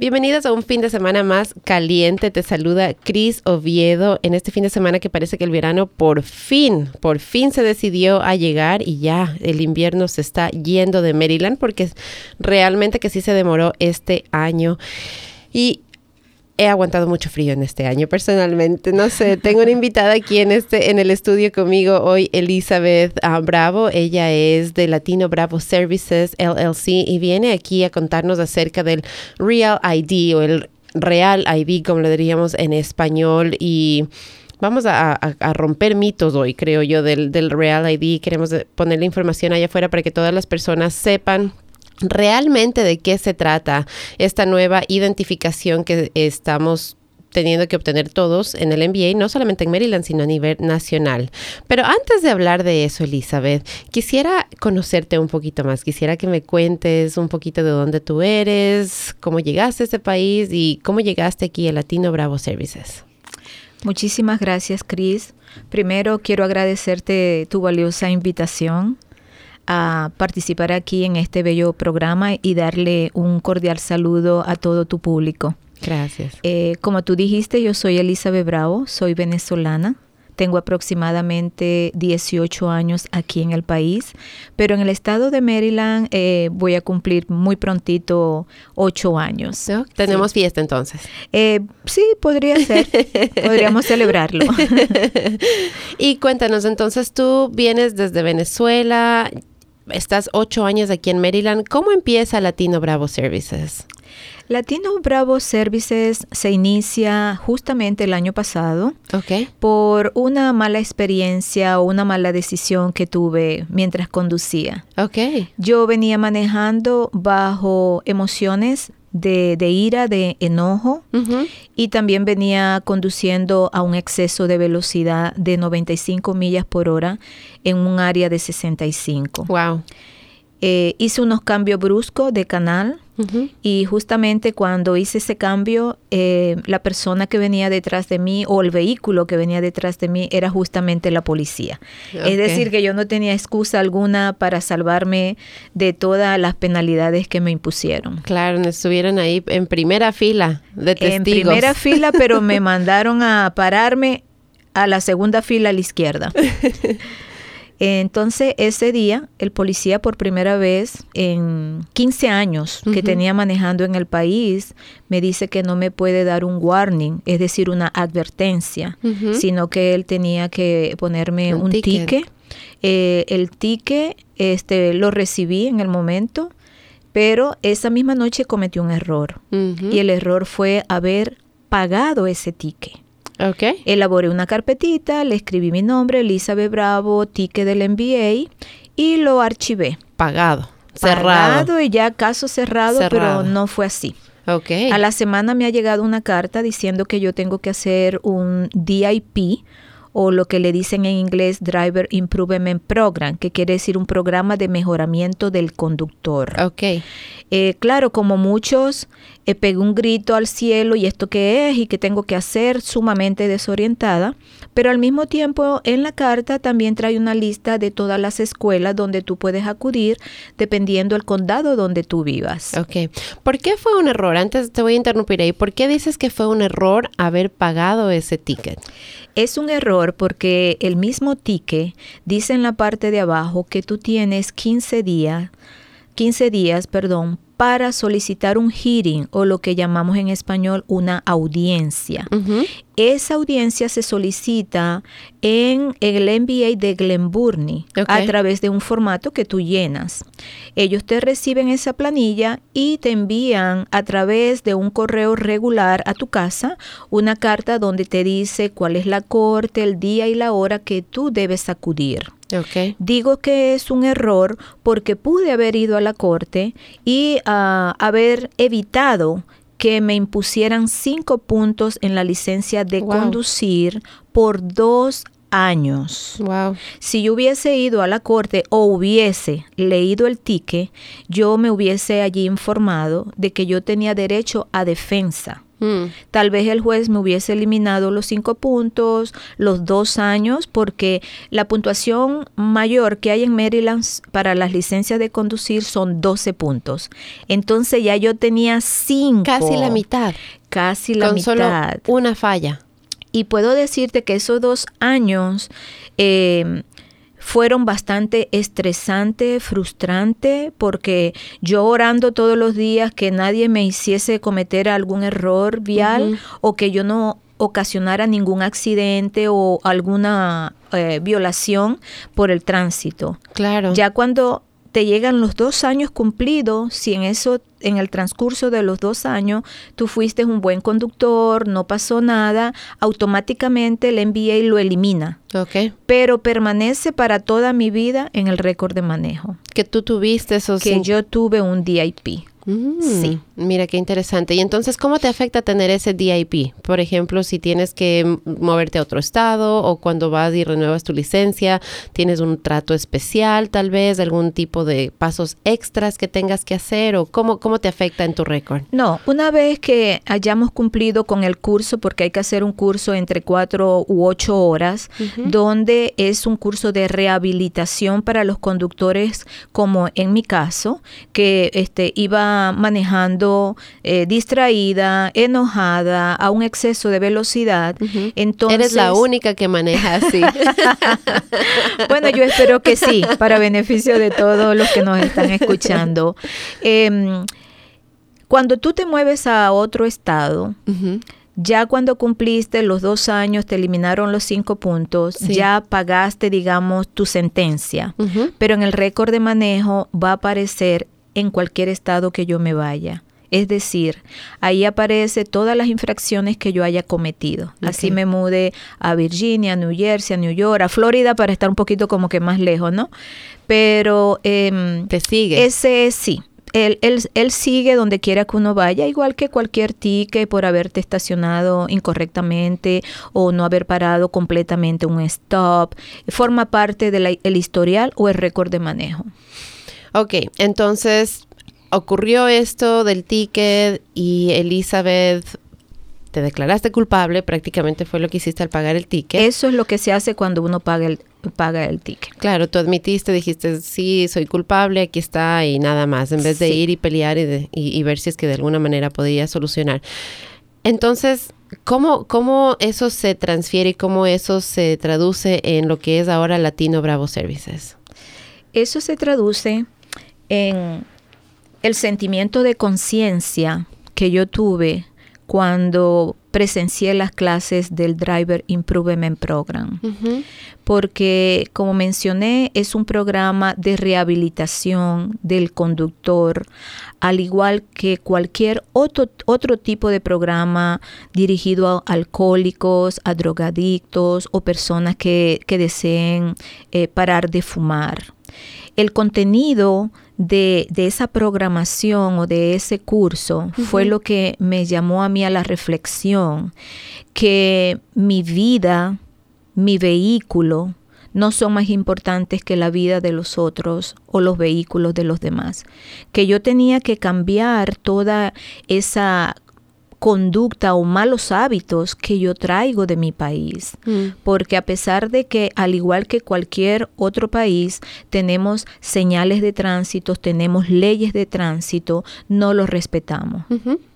Bienvenidos a un fin de semana más caliente. Te saluda Cris Oviedo en este fin de semana que parece que el verano por fin, por fin se decidió a llegar y ya el invierno se está yendo de Maryland porque realmente que sí se demoró este año. Y he aguantado mucho frío en este año personalmente. No sé, tengo una invitada aquí en este en el estudio conmigo hoy, Elizabeth ah, Bravo. Ella es de Latino Bravo Services LLC y viene aquí a contarnos acerca del Real ID o el Real ID, como lo diríamos en español y vamos a, romper mitos hoy, creo yo, del, del Real ID. Queremos poner la información allá afuera para que todas las personas sepan realmente de qué se trata esta nueva identificación que estamos teniendo que obtener todos en el MBA, no solamente en Maryland, sino a nivel nacional. Pero antes de hablar de eso, Elizabeth, quisiera conocerte un poquito más. Quisiera que me cuentes un poquito de dónde tú eres, cómo llegaste a este país y cómo llegaste aquí a Latino Bravo Services. Muchísimas gracias, Chris. Primero quiero agradecerte tu valiosa invitación a participar aquí en este bello programa y darle un cordial saludo a todo tu público. Gracias. Eh, como tú dijiste, yo soy Elizabeth Bravo, soy venezolana. Tengo aproximadamente 18 años aquí en el país, pero en el estado de Maryland eh, voy a cumplir muy prontito 8 años. Tenemos fiesta entonces. Eh, sí, podría ser. Podríamos celebrarlo. y cuéntanos, entonces tú vienes desde Venezuela, estás ocho años aquí en Maryland. ¿Cómo empieza Latino Bravo Services? Latino Bravo Services se inicia justamente el año pasado por una mala experiencia o una mala decisión que tuve mientras conducía. Okay. Yo venía manejando bajo emociones de, ira, de enojo y también venía conduciendo a un exceso de velocidad de 95 millas por hora en un área de 65. Wow. Eh, hice unos cambios bruscos de canal y justamente cuando hice ese cambio, eh, la persona que venía detrás de mí o el vehículo que venía detrás de mí era justamente la policía. Es decir, que yo no tenía excusa alguna para salvarme de todas las penalidades que me impusieron. Claro, estuvieron ahí en primera fila de testigos. En primera fila, pero me mandaron a pararme a la segunda fila a la izquierda. Entonces, ese día, el policía por primera vez en 15 años que tenía manejando en el país, me dice que no me puede dar un warning, es decir, una advertencia, sino que él tenía que ponerme un, ticket. Eh, el ticket este, lo recibí en el momento, pero esa misma noche cometí un error. Y el error fue haber pagado ese ticket. Okay. Elaboré una carpetita, le escribí mi nombre, Elizabeth Bravo, ticket del MBA y lo archivé. Pagado. Cerrado. Pagado y ya caso cerrado, pero no fue así. Okay. A la semana me ha llegado una carta diciendo que yo tengo que hacer un DIP o lo que le dicen en inglés Driver Improvement Program, que quiere decir un programa de mejoramiento del conductor. Ok. Eh, claro, como muchos, eh, pegué un grito al cielo y esto qué es y qué tengo que hacer, sumamente desorientada, pero al mismo tiempo en la carta también trae una lista de todas las escuelas donde tú puedes acudir dependiendo del condado donde tú vivas. Ok. ¿Por qué fue un error? Antes te voy a interrumpir ahí. ¿Por qué dices que fue un error haber pagado ese ticket? Es un error porque el mismo ticket dice en la parte de abajo que tú tienes 15 días, 15 días, perdón, para solicitar un hearing o lo que llamamos en español una audiencia. Esa audiencia se solicita en el MBA de Glenburnie a través de un formato que tú llenas. Ellos te reciben esa planilla y te envían a través de un correo regular a tu casa una carta donde te dice cuál es la corte, el día y la hora que tú debes acudir. Digo que es un error porque pude haber ido a la corte y ah, haber evitado que me impusieran cinco puntos en la licencia de conducir por dos años. Wow. Si yo hubiese ido a la corte o hubiese leído el ticket, yo me hubiese allí informado de que yo tenía derecho a defensa Mm. Tal vez el juez me hubiese eliminado los cinco puntos, los dos años, porque la puntuación mayor que hay en Maryland para las licencias de conducir son 12 puntos. Entonces ya yo tenía cinco. Casi la mitad. Casi la mitad. Solo una falla. Y puedo decirte que esos dos años eh, fueron bastante estresantes, frustrantes, porque yo orando todos los días que nadie me hiciese cometer algún error vial o que yo no ocasionara ningún accidente o alguna eh, violación por el tránsito. Claro. Ya cuando te llegan los dos años cumplidos, si en eso, en el transcurso de los dos años, tú fuiste un buen conductor, no pasó nada, automáticamente el NBA lo elimina. Ok. Pero permanece para toda mi vida en el récord de manejo. Que tú tuviste esos... Que yo tuve un DIP. Mm, sí. Mira qué interesante. Y entonces, ¿cómo te afecta tener ese DIP? Por ejemplo, si tienes que moverte a otro estado o cuando vas y renuevas tu licencia, tienes un trato especial, tal vez, algún tipo de pasos extras que tengas que hacer o cómo, cómo te afecta en tu récord. No, una vez que hayamos cumplido con el curso, porque hay que hacer un curso entre cuatro u ocho horas, donde es un curso de rehabilitación para los conductores, como en mi caso, que este, iba manejando eh, distraída, enojada, a un exceso de velocidad. Entonces, Eres la única que maneja así. bueno, yo espero que sí, para beneficio de todos los que nos están escuchando. Em, cuando tú te mueves a otro estado, ya cuando cumpliste los dos años, te eliminaron los cinco puntos, ya pagaste, digamos, tu sentencia, pero en el récord de manejo va a aparecer en cualquier estado que yo me vaya. Es decir, ahí aparece todas las infracciones que yo haya cometido. Así me mude a Virginia, a New Jersey, a New York, a Florida para estar un poquito como que más lejos, ¿no? Pero... Eh, Te sigue. Ese sí. Él, él, él, sigue donde quiera que uno vaya, igual que cualquier ticket por haberte estacionado incorrectamente o no haber parado completamente un stop. Forma parte del historial o el récord de manejo. Ok, entonces ocurrió esto del ticket y Elizabeth te declaraste culpable, prácticamente fue lo que hiciste al pagar el ticket. Eso es lo que se hace cuando uno paga el, paga el ticket. Claro, tú admitiste, dijiste, sí, soy culpable, aquí está y nada más, en vez de ir y pelear y, y, ver si es que de alguna manera podía solucionar. Entonces, ¿cómo, ¿cómo eso se transfiere y cómo eso se traduce en lo que es ahora Latino Bravo Services? Eso se traduce en el sentimiento de conciencia que yo tuve cuando presencié las clases del Driver Improvement Program. Porque, como mencioné, es un programa de rehabilitación del conductor, al igual que cualquier otro, otro tipo de programa dirigido a alcohólicos, a drogadictos o personas que, deseen eh, parar de fumar. El contenido de, esa programación o de ese curso fue lo que me llamó a mí a la reflexión, que mi vida, mi vehículo, no son más importantes que la vida de los otros o los vehículos de los demás. Que yo tenía que cambiar toda esa conducta o malos hábitos que yo traigo de mi país. Mm. Porque a pesar de que, al igual que cualquier otro país, tenemos señales de tránsito, tenemos leyes de tránsito, no los respetamos.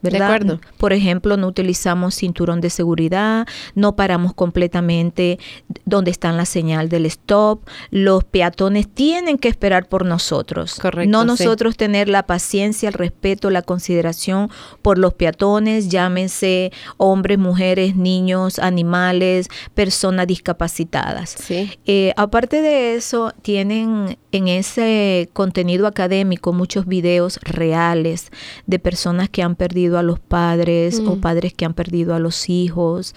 ¿Verdad? Por ejemplo, no utilizamos cinturón de seguridad, no paramos completamente donde está la señal del stop. Los peatones tienen que esperar por nosotros. Correcto, no nosotros tener la paciencia, el respeto, la consideración por los peatones llámense hombres, mujeres, niños, animales, personas discapacitadas. Eh, aparte de eso, tienen en ese contenido académico muchos videos reales de personas que han perdido a los padres o padres que han perdido a los hijos,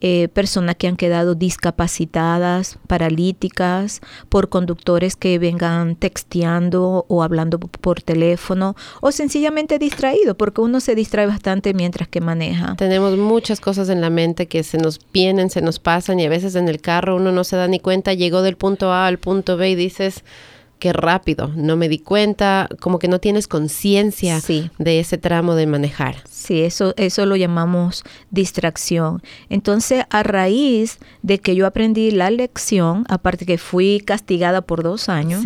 eh, personas que han quedado discapacitadas, paralíticas, por conductores que vengan texteando o hablando por teléfono o sencillamente distraído, porque uno se distrae bastante mientras que maneja. Tenemos muchas cosas en la mente que se nos vienen, se nos pasan y a veces en el carro uno no se da ni cuenta, llegó del punto A al punto B y dices, qué rápido, no me di cuenta, como que no tienes conciencia de ese tramo de manejar. Sí, eso, eso lo llamamos distracción. Entonces, a raíz de que yo aprendí la lección, aparte que fui castigada por dos años,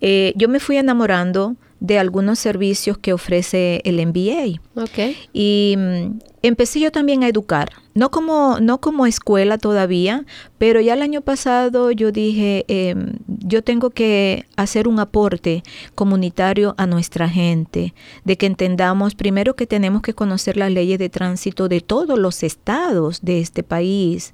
eh, yo me fui enamorando de algunos servicios que ofrece el MBA. Okay. Y mm, empecé yo también a educar, no como, no como escuela todavía, pero ya el año pasado yo dije, em, yo tengo que hacer un aporte comunitario a nuestra gente, de que entendamos primero que tenemos que conocer las leyes de tránsito de todos los estados de este país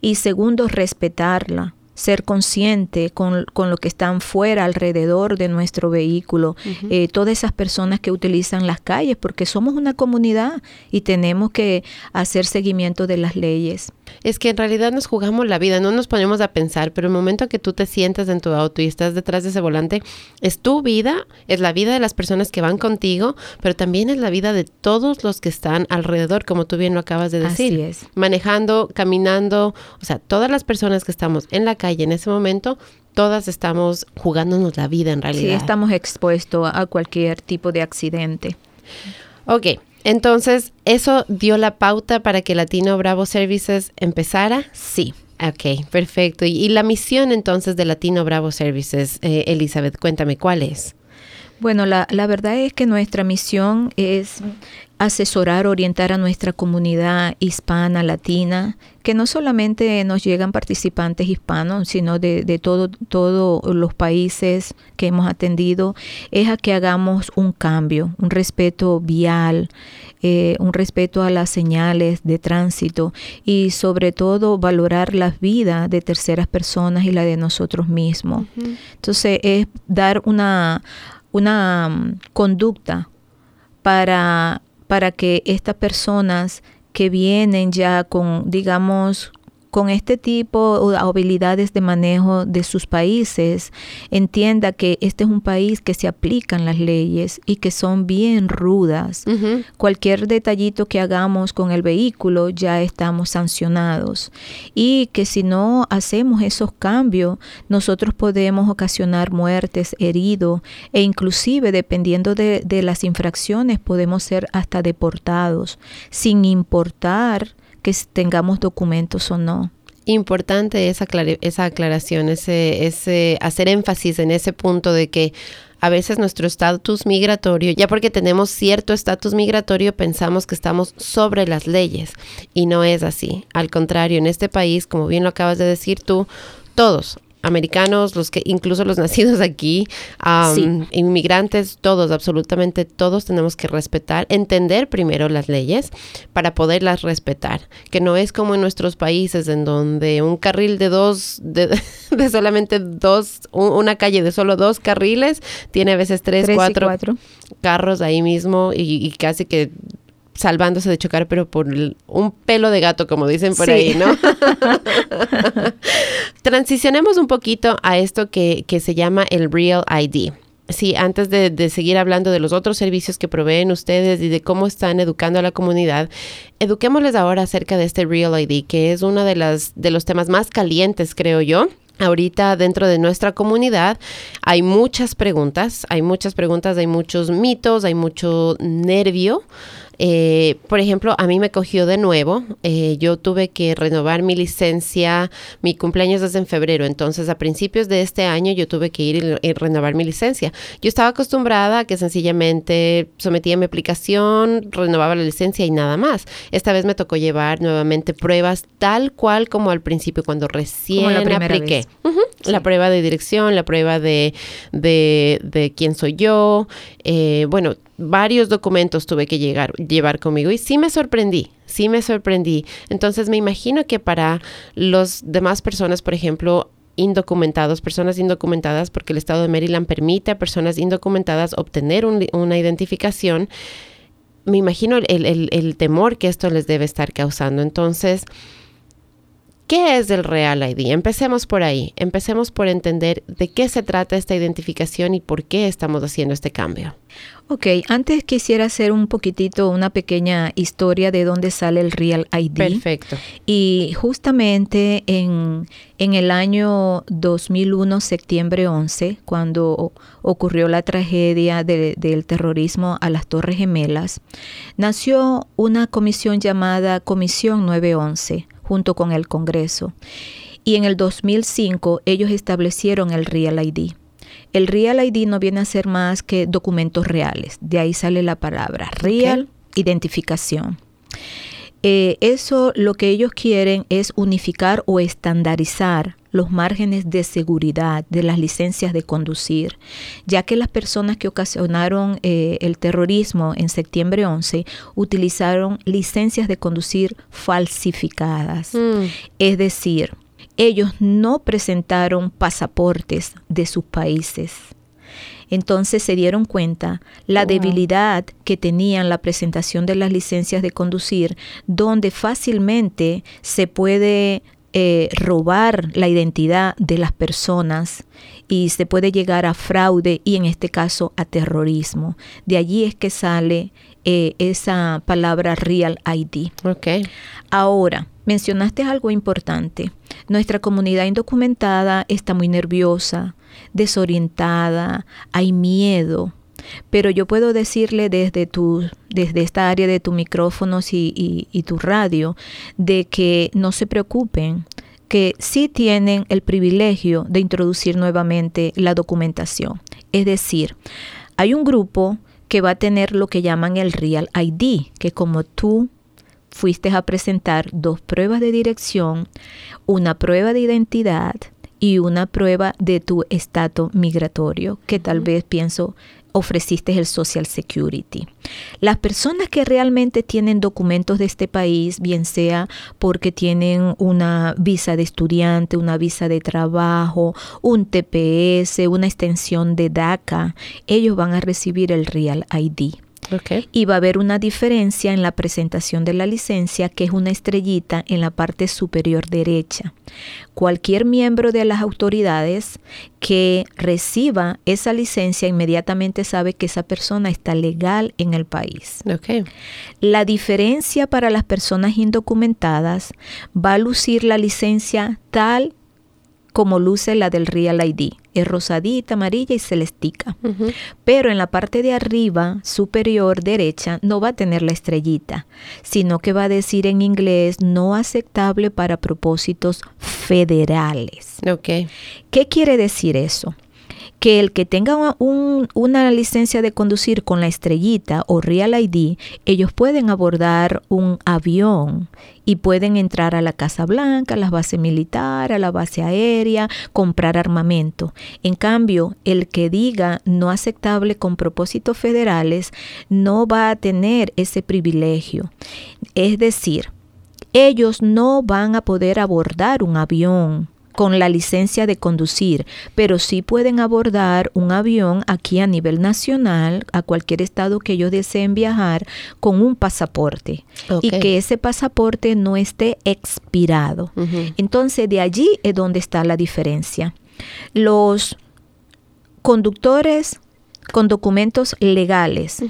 y segundo, respetarla ser consciente con, lo que están fuera, alrededor de nuestro vehículo, eh, todas esas personas que utilizan las calles, porque somos una comunidad y tenemos que hacer seguimiento de las leyes. Es que en realidad nos jugamos la vida, no nos ponemos a pensar, pero el momento que tú te sientas en tu auto y estás detrás de ese volante, es tu vida, es la vida de las personas que van contigo, pero también es la vida de todos los que están alrededor, como tú bien lo acabas de decir. Así es. Manejando, caminando, o sea, todas las personas que estamos en la calle en ese momento, todas estamos jugándonos la vida en realidad. Sí, estamos expuestos a cualquier tipo de accidente. Ok, entonces, ¿eso dio la pauta para que Latino Bravo Services empezara? Sí. Ok, perfecto. Y, la misión entonces de Latino Bravo Services, eh, Elizabeth, cuéntame, ¿cuál es? Bueno, la, la, verdad es que nuestra misión es asesorar, orientar a nuestra comunidad hispana, latina, que no solamente nos llegan participantes hispanos, sino de, de todos los países que hemos atendido, es a que hagamos un cambio, un respeto vial, eh, un respeto a las señales de tránsito y sobre todo valorar la vida de terceras personas y la de nosotros mismos. Entonces es dar una, una mm, conducta para para que estas personas que vienen ya con, digamos, con este tipo de habilidades de manejo de sus países, entienda que este es un país que se aplican las leyes y que son bien rudas. Cualquier detallito que hagamos con el vehículo ya estamos sancionados y que si no hacemos esos cambios, nosotros podemos ocasionar muertes, heridos e inclusive dependiendo de, de las infracciones podemos ser hasta deportados sin importar que tengamos documentos o no. Importante esa, esa aclaración, ese, ese hacer énfasis en ese punto de que a veces nuestro estatus migratorio, ya porque tenemos cierto estatus migratorio, pensamos que estamos sobre las leyes y no es así. Al contrario, en este país, como bien lo acabas de decir tú, todos, americanos, los que incluso los nacidos aquí, inmigrantes, todos, absolutamente todos tenemos que respetar, entender primero las leyes para poderlas respetar, que no es como en nuestros países en donde un carril de dos, de, solamente dos, una calle de solo dos carriles, tiene a veces tres, cuatro, carros ahí mismo y casi que salvándose de chocar, pero por un pelo de gato, como dicen por ahí, ¿no? Transicionemos un poquito a esto que, que se llama el Real ID. Sí, antes de, de, seguir hablando de los otros servicios que proveen ustedes y de cómo están educando a la comunidad, eduquémosles ahora acerca de este Real ID, que es uno de, las, de los temas más calientes, creo yo. Ahorita dentro de nuestra comunidad hay muchas preguntas, hay muchas preguntas, hay muchos mitos, hay mucho nervio eh, por ejemplo, a mí me cogió de nuevo. Eh, yo tuve que renovar mi licencia. Mi cumpleaños es en febrero, entonces a principios de este año yo tuve que ir y, renovar mi licencia. Yo estaba acostumbrada a que sencillamente sometía mi aplicación, renovaba la licencia y nada más. Esta vez me tocó llevar nuevamente pruebas tal cual como al principio cuando recién la apliqué. La prueba de dirección, la prueba de, de, de quién soy yo. Eh, bueno, varios documentos tuve que llegar, llevar conmigo y sí me sorprendí, sí me sorprendí. Entonces me imagino que para los demás personas, por ejemplo, indocumentados, personas indocumentadas, porque el Estado de Maryland permite a personas indocumentadas obtener una identificación, me imagino el, el temor que esto les debe estar causando. Entonces, ¿Qué es el Real ID? Empecemos por ahí, empecemos por entender de qué se trata esta identificación y por qué estamos haciendo este cambio. Ok, antes quisiera hacer un poquitito, una pequeña historia de dónde sale el Real ID. Perfecto. Y justamente en, en el año 2001, septiembre 11, cuando ocurrió la tragedia del terrorismo a las Torres Gemelas, nació una comisión llamada Comisión 911 junto con el Congreso. Y en el 2005 ellos establecieron el Real ID. El Real ID no viene a ser más que documentos reales. De ahí sale la palabra real, identificación. Eh, eso lo que ellos quieren es unificar o estandarizar los márgenes de seguridad de las licencias de conducir, ya que las personas que ocasionaron eh, el terrorismo en septiembre 11 utilizaron licencias de conducir falsificadas. Mm. Es decir, ellos no presentaron pasaportes de sus países. Entonces se dieron cuenta la debilidad que tenían la presentación de las licencias de conducir, donde fácilmente se puede eh, robar la identidad de las personas y se puede llegar a fraude y en este caso a terrorismo. De allí es que sale eh, esa palabra Real ID. Okay. Ahora, mencionaste algo importante. Nuestra comunidad indocumentada está muy nerviosa, desorientada, hay miedo. Pero yo puedo decirle desde, tu, desde esta área de tu micrófonos y, y tu radio de que no se preocupen, que sí tienen el privilegio de introducir nuevamente la documentación. Es decir, hay un grupo que va a tener lo que llaman el Real ID, que como tú fuiste a presentar dos pruebas de dirección, una prueba de identidad y una prueba de tu estatus migratorio, que tal vez pienso ofreciste el Social Security. Las personas que realmente tienen documentos de este país, bien sea porque tienen una visa de estudiante, una visa de trabajo, un TPS, una extensión de DACA, ellos van a recibir el Real ID. Y va a haber una diferencia en la presentación de la licencia, que es una estrellita en la parte superior derecha. Cualquier miembro de las autoridades que reciba esa licencia inmediatamente sabe que esa persona está legal en el país. La diferencia para las personas indocumentadas va a lucir la licencia tal como luce la del Real ID. Es rosadita, amarilla y celestica. Pero en la parte de arriba, superior derecha, no va a tener la estrellita, sino que va a decir en inglés no aceptable para propósitos federales. Okay. ¿Qué quiere decir eso? Que el que tenga una licencia de conducir con la estrellita o Real ID, ellos pueden abordar un avión y pueden entrar a la Casa Blanca, a la base militar, a la base aérea, comprar armamento. En cambio, el que diga no aceptable con propósitos federales no va a tener ese privilegio. Es decir, ellos no van a poder abordar un avión con la licencia de conducir, pero sí pueden abordar un avión aquí a nivel nacional, a cualquier estado que ellos deseen viajar, con un pasaporte y que ese pasaporte no esté expirado. Entonces, de allí es donde está la diferencia. Los conductores con documentos legales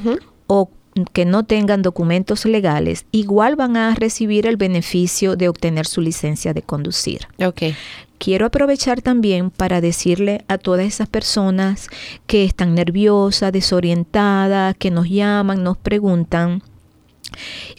o que no tengan documentos legales, igual van a recibir el beneficio de obtener su licencia de conducir. Okay. Quiero aprovechar también para decirle a todas esas personas que están nerviosas, desorientadas, que nos llaman, nos preguntan,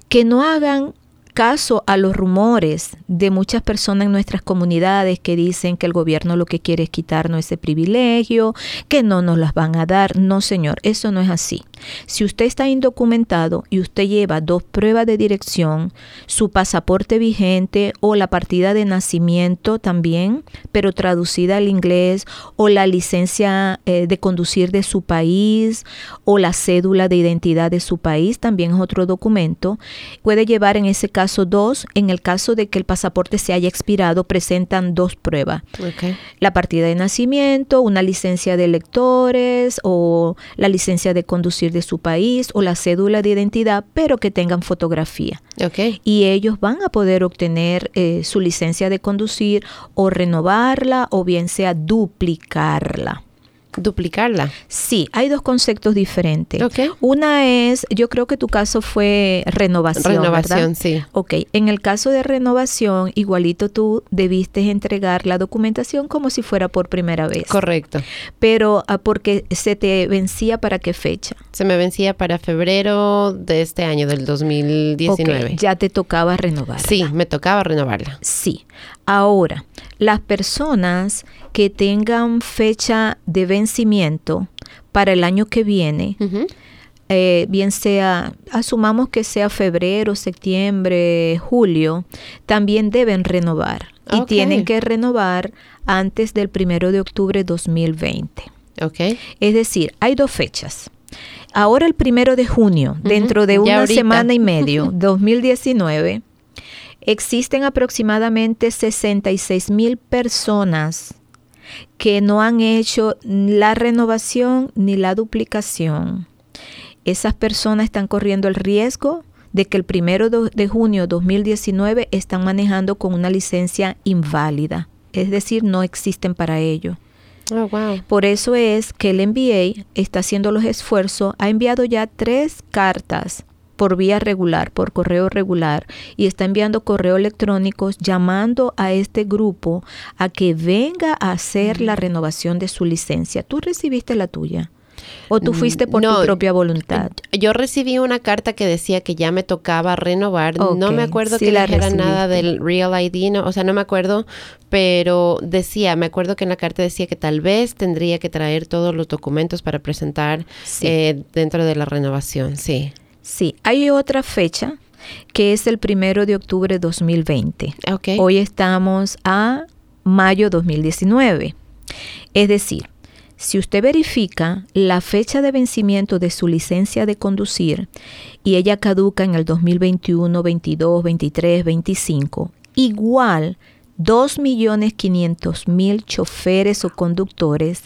que no hagan caso a los rumores de muchas personas en nuestras comunidades que dicen que el gobierno lo que quiere es quitarnos ese privilegio, que no nos las van a dar. No, señor, eso no es así. Si usted está indocumentado y usted lleva dos pruebas de dirección, su pasaporte vigente o la partida de nacimiento también, pero traducida al inglés, o la licencia eh, de conducir de su país, o la cédula de identidad de su país, también es otro documento, puede llevar en ese caso dos. En el caso de que el pasaporte se haya expirado, presentan dos pruebas. La partida de nacimiento, una licencia de electores o la licencia de conducir de su país o la cédula de identidad, pero que tengan fotografía. Okay. Y ellos van a poder obtener eh, su licencia de conducir o renovarla o bien sea duplicarla. Duplicarla. Sí, hay dos conceptos diferentes. Ok. Una es, yo creo que tu caso fue renovación. Renovación, ¿verdad? sí. Ok, en el caso de renovación, igualito tú debiste entregar la documentación como si fuera por primera vez. Correcto. Pero ah, porque se te vencía para qué fecha. Se me vencía para febrero de este año, del 2019. Ok, ya te tocaba renovar. Sí, me tocaba renovarla. Sí. Ahora, las personas que tengan fecha de vencimiento para el año que viene, eh, bien sea, asumamos que sea febrero, septiembre, julio, también deben renovar. Y tienen que renovar antes del primero de octubre 2020. Ok. Es decir, hay dos fechas. Ahora el primero de junio, dentro de ya una ahorita. semana y medio, 2019, existen aproximadamente 66 mil personas que no han hecho la renovación ni la duplicación. Esas personas están corriendo el riesgo de que el primero de junio 2019 están manejando con una licencia inválida, es decir, no existen para ello. Oh, wow. Por eso es que el NBA está haciendo los esfuerzos, ha enviado ya tres cartas por vía regular, por correo regular, y está enviando correo electrónicos llamando a este grupo a que venga a hacer la renovación de su licencia. ¿Tú recibiste la tuya? ¿O tú fuiste por No, tu propia voluntad? Yo recibí una carta que decía que ya me tocaba renovar. No me acuerdo sí que la dijera nada del Real ID, no, o sea, no me acuerdo, pero decía, me acuerdo que en la carta decía que tal vez tendría que traer todos los documentos para presentar Sí. eh, dentro de la renovación, sí. Sí, hay otra fecha que es el primero de octubre de 2020. Ok. Hoy estamos a mayo 2019. Es decir, si usted verifica la fecha de vencimiento de su licencia de conducir y ella caduca en el 2021, 22, 23, 25, igual 2.500.000 choferes o conductores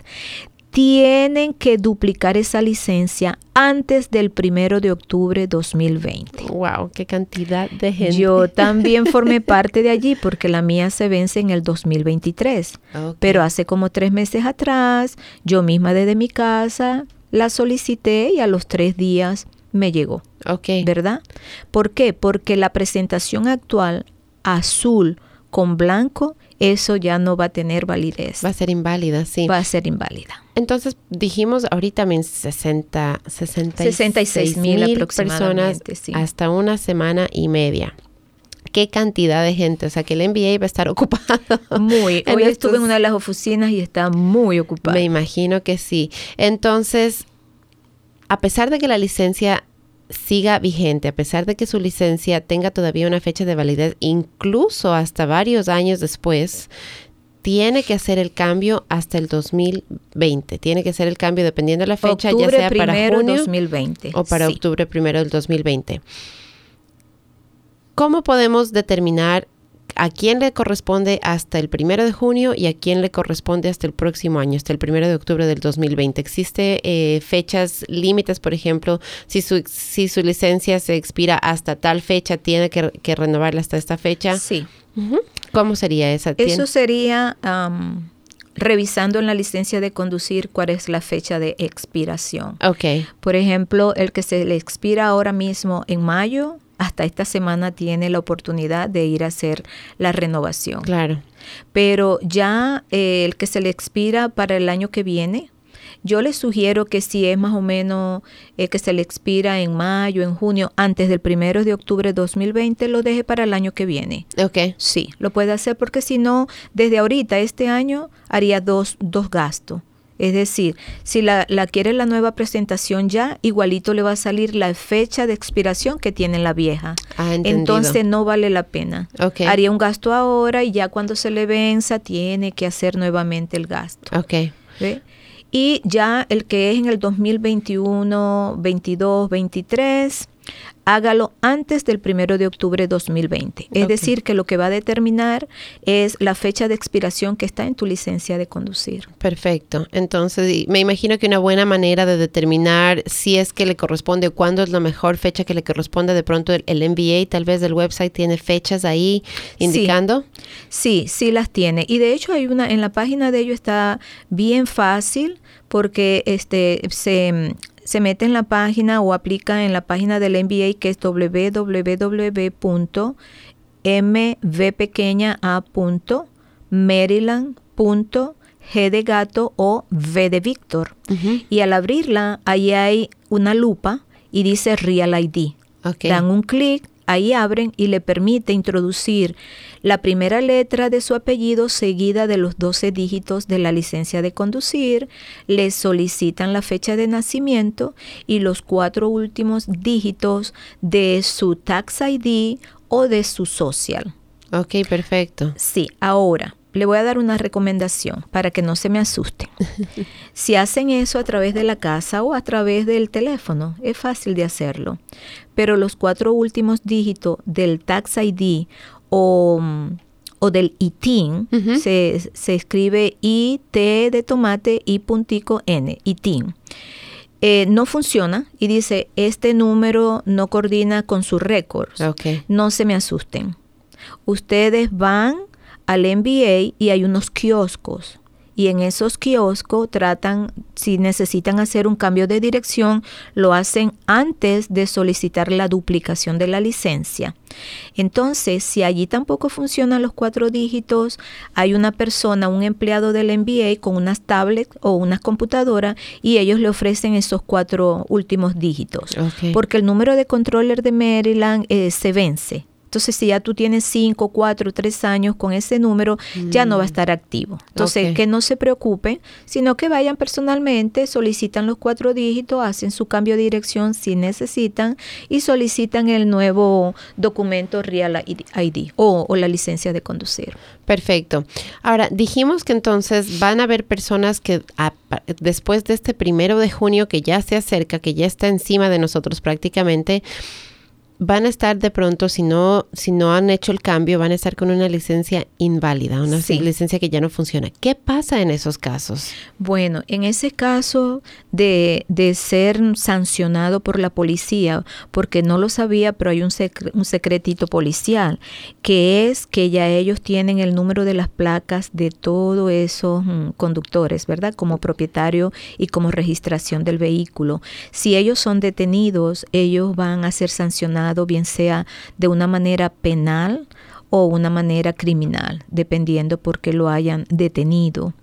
tienen que duplicar esa licencia antes del primero de octubre 2020. Wow, qué cantidad de gente. Yo también formé parte de allí porque la mía se vence en el 2023. Ok. Pero hace como tres meses atrás, yo misma desde mi casa la solicité y a los tres días me llegó, Ok. ¿verdad? ¿Por qué? Porque la presentación actual azul con blanco, eso ya no va a tener validez. Va a ser inválida, sí. Va a ser inválida. Entonces dijimos ahorita men, 60, 66 66 mil personas aproximadamente, sí. hasta una semana y media. Qué cantidad de gente, o sea que el NBA va a estar ocupado. Muy. en Hoy estuve estos- en una de las oficinas y está muy ocupada. Me imagino que sí. Entonces, a pesar de que la licencia siga vigente, a pesar de que su licencia tenga todavía una fecha de validez, incluso hasta varios años después, tiene que hacer el cambio hasta el 2020. Tiene que hacer el cambio dependiendo de la fecha, Octubre ya sea para junio 2020. o para Sí. octubre primero del 2020. ¿Cómo podemos determinar a quién le corresponde hasta el primero de junio y a quién le corresponde hasta el próximo año, hasta el primero de octubre del 2020? ¿Existe eh, fechas límites, por ejemplo, si su, si su licencia se expira hasta tal fecha, tiene que, que renovarla hasta esta fecha? Sí. ¿Cómo sería esa? ¿Tien- Eso sería am, revisando en la licencia de conducir cuál es la fecha de expiración. Ok, Por ejemplo, el que se le expira ahora mismo en mayo, hasta esta semana tiene la oportunidad de ir a hacer la renovación. claro. Pero ya eh, el que se le expira para el año que viene, yo le sugiero que si es más o menos eh, que se le expira en mayo, en junio, antes del primero de octubre de 2020, lo deje para el año que viene. Ok, Sí, lo puede hacer porque si no, desde ahorita, este año, haría dos, dos gastos. Es decir, si la, la quiere la nueva presentación ya, igualito le va a salir la fecha de expiración que tiene la vieja. Ah. Entonces no vale la pena. Haría un gasto ahora y ya cuando se le venza tiene que hacer nuevamente el gasto. ok, ¿ve? Y ya el que es en el 2021, 22, 23, hágalo antes del primero de octubre de 2020. Es Ok. decir, que lo que va a determinar es la fecha de expiración que está en tu licencia de conducir. Perfecto. Entonces, me imagino que una buena manera de determinar si es que le corresponde o cuándo es la mejor fecha que le corresponde, de pronto el, el MBA tal vez del website tiene fechas ahí indicando. Sí, sí las tiene. Y de hecho hay una, en la página de ellos está bien fácil porque este se, se mete en la página o aplica en la página del MBA que es www.mvpequeña.maryland.g de gato o V de Víctor. Y al abrirla, ahí hay una lupa y dice Real ID. Dan un clic, ahí abren y le permite introducir la primera letra de su apellido seguida de los 12 dígitos de la licencia de conducir, le solicitan la fecha de nacimiento y los cuatro últimos dígitos de su tax ID o de su social. Ok, perfecto. Sí, ahora le voy a dar una recomendación para que no se me asusten. si hacen eso a través de la casa o a través del teléfono, es fácil de hacerlo. Pero los cuatro últimos dígitos del Tax ID o, o del ITIN, se, se escribe IT de tomate y puntico N, ITIN. Eh, no funciona y dice, este número no coordina con sus récords no se me asusten. Ustedes van al MBA y hay unos kioscos. Y en esos kioscos tratan, si necesitan hacer un cambio de dirección, lo hacen antes de solicitar la duplicación de la licencia. Entonces, si allí tampoco funcionan los cuatro dígitos, hay una persona, un empleado del MBA con unas tablets o unas computadoras y ellos le ofrecen esos cuatro últimos dígitos porque el número de controller de Maryland eh, se vence. Entonces, si ya tú tienes 5, 4, 3 años con ese número, ya no va a estar activo. Entonces, que no se preocupen, sino que vayan personalmente, solicitan los cuatro dígitos, hacen su cambio de dirección si necesitan y solicitan el nuevo documento Real ID o, o la licencia de conducir. Perfecto. Ahora, dijimos que entonces van a haber personas que a- después de este primero de junio, que ya se acerca, que ya está encima de nosotros prácticamente, van a estar de pronto, si no, si no han hecho el cambio, van a estar con una licencia inválida, una Sí. licencia que ya no funciona. ¿Qué pasa en esos casos? Bueno, en ese caso de, de ser sancionado por la policía, porque no lo sabía, pero hay un, sec- un secretito policial, que es que ya ellos tienen el número de las placas de todos esos mm, conductores, ¿verdad? Como propietario y como registración del vehículo. Si ellos son detenidos, ellos van a ser sancionados, bien sea de una manera penal o una manera criminal, dependiendo por qué lo hayan detenido.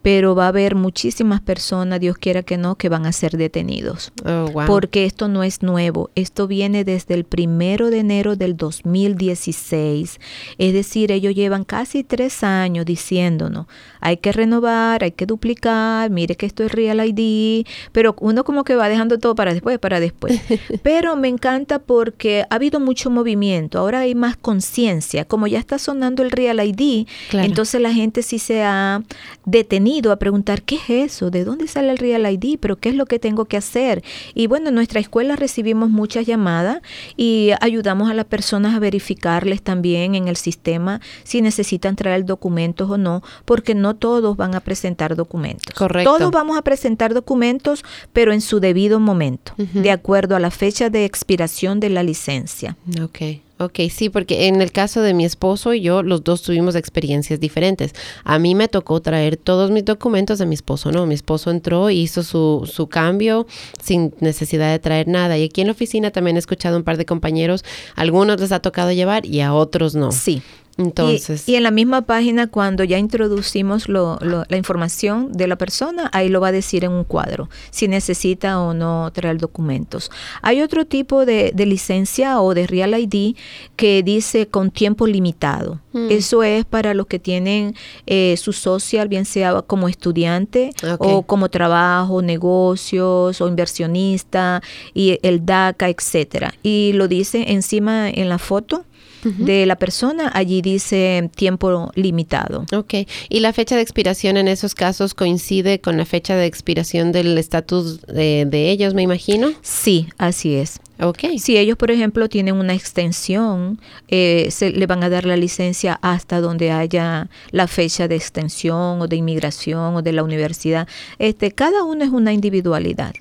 Pero va a haber muchísimas personas, Dios quiera que no, que van a ser detenidos. Oh, wow. Porque esto no es nuevo, esto viene desde el primero de enero del 2016. Es decir, ellos llevan casi tres años diciéndonos, hay que renovar, hay que duplicar, mire que esto es Real ID, pero uno como que va dejando todo para después, para después. Pero me encanta porque ha habido mucho movimiento, ahora hay más conciencia, como ya está sonando el Real ID, Claro. entonces la gente sí se ha detenido a preguntar, ¿qué es eso? ¿De dónde sale el Real ID? ¿Pero qué es lo que tengo que hacer? Y bueno, en nuestra escuela recibimos muchas llamadas y ayudamos a las personas a verificarles también en el sistema si necesitan traer documentos o no, porque no todos van a presentar documentos. Correcto. Todos vamos a presentar documentos, pero en su debido momento, de acuerdo a la fecha de expiración de la licencia. Ok, ok, sí, porque en el caso de mi esposo y yo, los dos tuvimos experiencias diferentes. A mí me tocó traer todos mis documentos, a mi esposo no. Mi esposo entró y hizo su, su cambio sin necesidad de traer nada. Y aquí en la oficina también he escuchado un par de compañeros, algunos les ha tocado llevar y a otros no. Sí. Entonces, Y, y en la misma página, cuando ya introducimos lo- lo- la información de la persona, ahí lo va a decir en un cuadro, si necesita o no traer documentos. Hay otro tipo de, de licencia o de Real ID que dice con tiempo limitado. Mm. Eso es para los que tienen eh, su social, bien sea como estudiante o como trabajo, negocios o inversionista y el DACA, etcétera. Y lo dice encima en la foto de la persona, allí dice tiempo limitado. Ok. ¿Y la fecha de expiración en esos casos coincide con la fecha de expiración del estatus de, de ellos, me imagino? Sí, así es. Ok. Si ellos, por ejemplo, tienen una extensión, eh, se le van a dar la licencia hasta donde haya la fecha de extensión o de inmigración o de la universidad. Este, cada uno es una individualidad.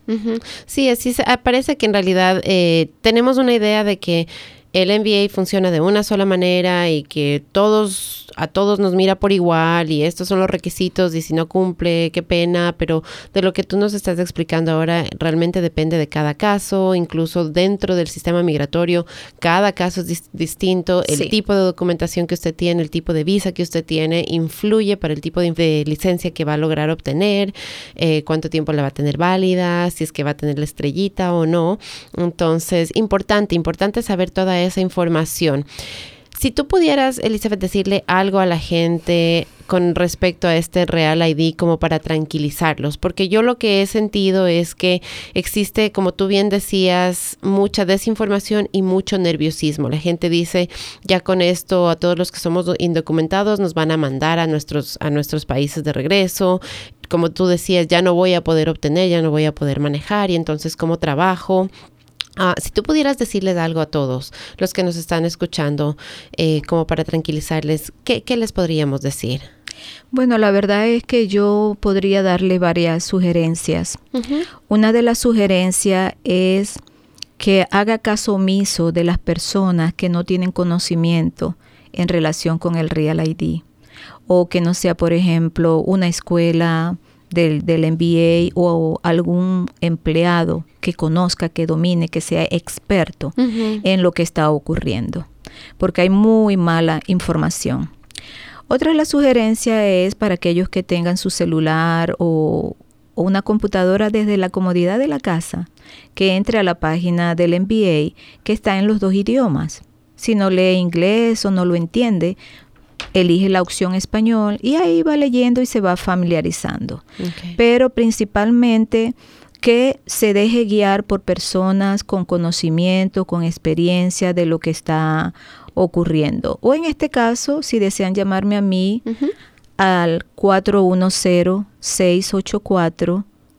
Sí, así se, ah, parece que en realidad eh, tenemos una idea de que el MBA funciona de una sola manera y que todos a todos nos mira por igual y estos son los requisitos y si no cumple, qué pena, pero de lo que tú nos estás explicando ahora realmente depende de cada caso, incluso dentro del sistema migratorio, cada caso es dis- distinto, el Sí. tipo de documentación que usted tiene, el tipo de visa que usted tiene, influye para el tipo de, de licencia que va a lograr obtener, eh, cuánto tiempo la va a tener válida, si es que va a tener la estrellita o no. Entonces, importante, importante saber toda esa información. Si tú pudieras, Elizabeth, decirle algo a la gente con respecto a este Real ID como para tranquilizarlos, porque yo lo que he sentido es que existe, como tú bien decías, mucha desinformación y mucho nerviosismo. La gente dice, ya con esto a todos los que somos indocumentados nos van a mandar a nuestros, a nuestros países de regreso. Como tú decías, ya no voy a poder obtener, ya no voy a poder manejar y entonces cómo trabajo. Ah, si tú pudieras decirles algo a todos los que nos están escuchando, eh, como para tranquilizarles, ¿qué, qué les podríamos decir? Bueno, la verdad es que yo podría darle varias sugerencias. Una de las sugerencias es que haga caso omiso de las personas que no tienen conocimiento en relación con el Real ID. O que no sea, por ejemplo, una escuela del, del MBA o algún empleado que conozca, que domine, que sea experto en lo que está ocurriendo. Porque hay muy mala información. Otra de las sugerencias es para aquellos que tengan su celular o, o una computadora desde la comodidad de la casa, que entre a la página del MBA que está en los dos idiomas. Si no lee inglés o no lo entiende, elige la opción español y ahí va leyendo y se va familiarizando. Okay. Pero principalmente que se deje guiar por personas con conocimiento, con experiencia de lo que está ocurriendo. O en este caso, si desean llamarme a mí al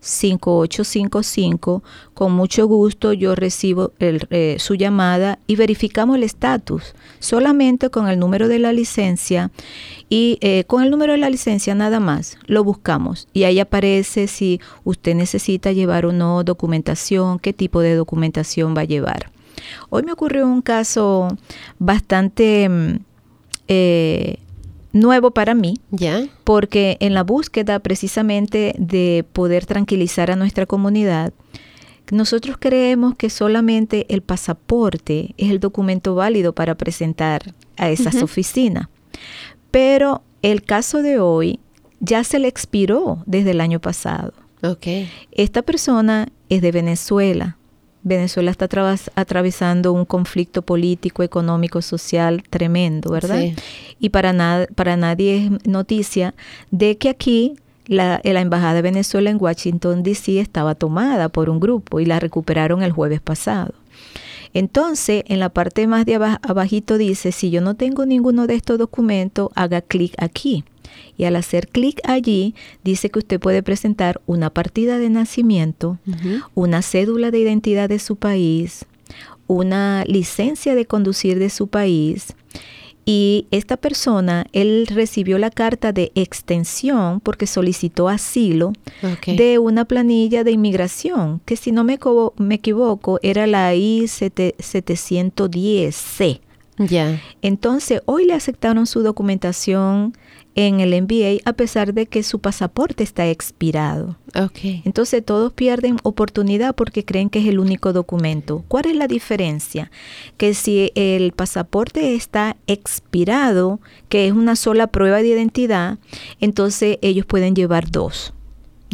410-684-5855, con mucho gusto yo recibo eh, su llamada y verificamos el estatus. Solamente con el número de la licencia y eh, con el número de la licencia nada más lo buscamos. Y ahí aparece si usted necesita llevar o no documentación, qué tipo de documentación va a llevar. Hoy me ocurrió un caso bastante mm, eh, nuevo para mí, ¿Ya? porque en la búsqueda precisamente de poder tranquilizar a nuestra comunidad, nosotros creemos que solamente el pasaporte es el documento válido para presentar a esas oficinas. Pero el caso de hoy ya se le expiró desde el año pasado. Ok. Esta persona es de Venezuela. Venezuela está atravesando un conflicto político, económico, social tremendo, ¿verdad? Sí. Y para, na- para nadie es noticia de que aquí la, la Embajada de Venezuela en Washington, D.C. estaba tomada por un grupo y la recuperaron el jueves pasado. Entonces, en la parte más de aba- abajito dice, si yo no tengo ninguno de estos documentos, haga clic aquí. Y al hacer clic allí, dice que usted puede presentar una partida de nacimiento, una cédula de identidad de su país, una licencia de conducir de su país. Y esta persona, él recibió la carta de extensión porque solicitó asilo de una planilla de inmigración, que si no me, me equivoco era la I-710C. Ya. Entonces, hoy le aceptaron su documentación en el MBA a pesar de que su pasaporte está expirado. Ok. Entonces todos pierden oportunidad porque creen que es el único documento. ¿Cuál es la diferencia? Que si el pasaporte está expirado, que es una sola prueba de identidad, entonces ellos pueden llevar dos.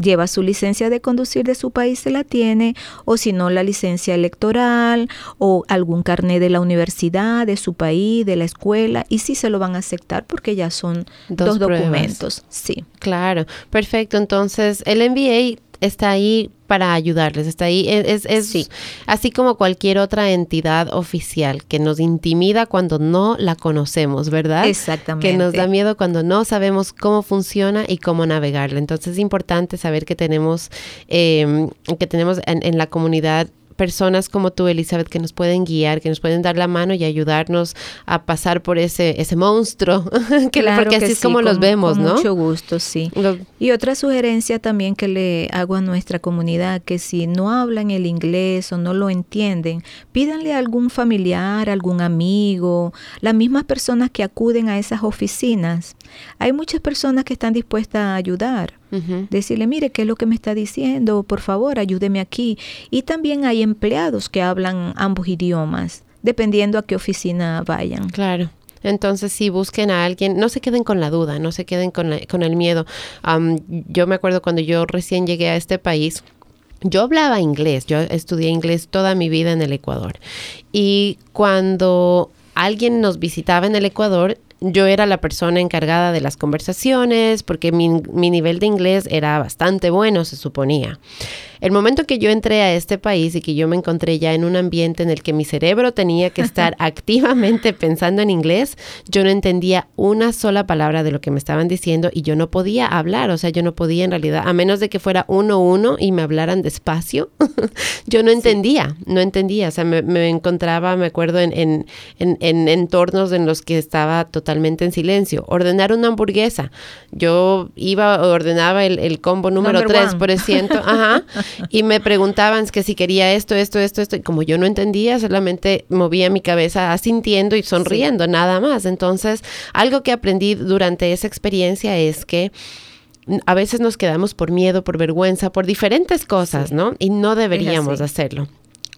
Lleva su licencia de conducir de su país, se la tiene, o si no, la licencia electoral o algún carnet de la universidad, de su país, de la escuela, y sí se lo van a aceptar porque ya son Dos dos, documentos. Sí. Claro, perfecto. Entonces, el MBA está ahí para ayudarles, está ahí. E, es, es, así como cualquier otra entidad oficial que nos intimida cuando no la conocemos, ¿verdad? Exactamente. Que nos da miedo cuando no sabemos cómo funciona y cómo navegarla. Entonces es importante saber que tenemos, eh, que tenemos en, en la comunidad personas como tú, Elizabeth, que nos pueden guiar, que nos pueden dar la mano y ayudarnos a pasar por ese, ese monstruo, que, porque así es como los vemos, con ¿no? Mucho gusto, sí. y otra sugerencia también que le hago a nuestra comunidad, que si no hablan el inglés o no lo entienden, pídanle a algún familiar, algún amigo, las mismas personas que acuden a esas oficinas. Hay muchas personas que están dispuestas a ayudar. Decirle, mire, ¿qué es lo que me está diciendo? Por favor, ayúdeme aquí. Y también hay empleados que hablan ambos idiomas, dependiendo a qué oficina vayan. Claro. Entonces, si busquen a alguien, no se queden con la duda, no se queden con, con el miedo. yo me acuerdo cuando yo recién llegué a este país, yo hablaba inglés, yo estudié inglés toda mi vida en el Ecuador. Y cuando alguien nos visitaba en el Ecuador, yo era la persona encargada de las conversaciones porque mi, mi, nivel de inglés era bastante bueno, se suponía. El momento que yo entré a este país y que yo me encontré ya en un ambiente en el que mi cerebro tenía que estar activamente pensando en inglés, yo no entendía una sola palabra de lo que me estaban diciendo y yo no podía hablar, o sea, yo no podía en realidad, a menos de que fuera uno uno y me hablaran despacio, yo no entendía, no entendía, o sea, me, encontraba, me acuerdo, en, en, en, entornos en los que estaba totalmente en silencio. Ordenar una hamburguesa, yo iba, ordenaba el, combo número 3 por ciento, ajá, y me preguntaban que si quería esto, esto, esto, esto, y como yo no entendía, solamente movía mi cabeza asintiendo y sonriendo, nada más. Entonces, algo que aprendí durante esa experiencia es que a veces nos quedamos por miedo, por vergüenza, por diferentes cosas, ¿no? Y no deberíamos hacerlo.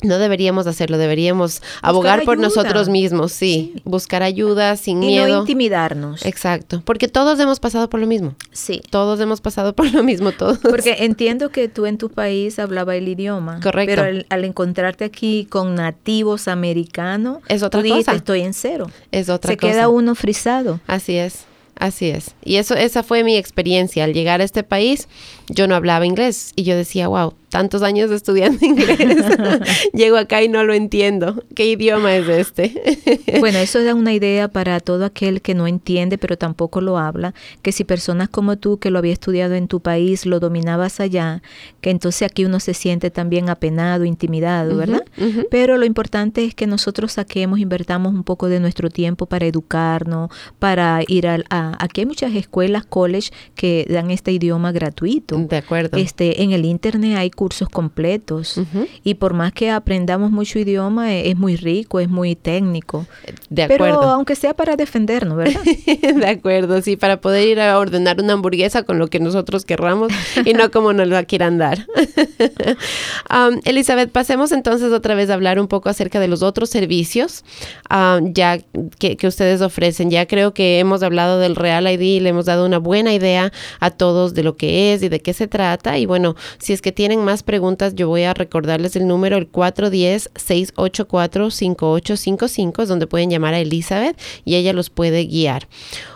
No deberíamos hacerlo, deberíamos abogar por nosotros mismos, sí, buscar ayuda sin miedo. Y no intimidarnos. Exacto, porque todos hemos pasado por lo mismo. Sí. Todos hemos pasado por lo mismo, todos. Porque entiendo que tú en tu país hablaba el idioma. Correcto. Pero al, encontrarte aquí con nativos americanos, es otra tú cosa. estoy en cero. Es otra Se cosa. Se queda uno frisado. Así es. Así es. Y eso, esa fue mi experiencia. Al llegar a este país, yo no hablaba inglés y yo decía, wow, tantos años estudiando inglés. Llego acá y no lo entiendo. ¿Qué idioma es este? bueno, eso da una idea para todo aquel que no entiende, pero tampoco lo habla, que si personas como tú, que lo había estudiado en tu país, lo dominabas allá, que entonces aquí uno se siente también apenado, intimidado, ¿verdad? Pero lo importante es que nosotros saquemos, invertamos un poco de nuestro tiempo para educarnos, para ir a, aquí hay muchas escuelas, college, que dan este idioma gratuito. De acuerdo. Este, en el internet hay cursos completos y por más que aprendamos mucho idioma e, es, muy rico, es muy técnico. De acuerdo. Pero aunque sea para defendernos, ¿verdad? de acuerdo, sí, para poder ir a ordenar una hamburguesa con lo que nosotros querramos y no como nos la quieran dar. um, Elizabeth, pasemos entonces otra vez a hablar un poco acerca de los otros servicios um, ya que, que ustedes ofrecen. Ya creo que hemos hablado del Real ID y le hemos dado una buena idea a todos de lo que es y de qué se trata. Y bueno, si es que tienen más preguntas, yo voy a recordarles el número, el 410-684-5855, es donde pueden llamar a Elizabeth y ella los puede guiar.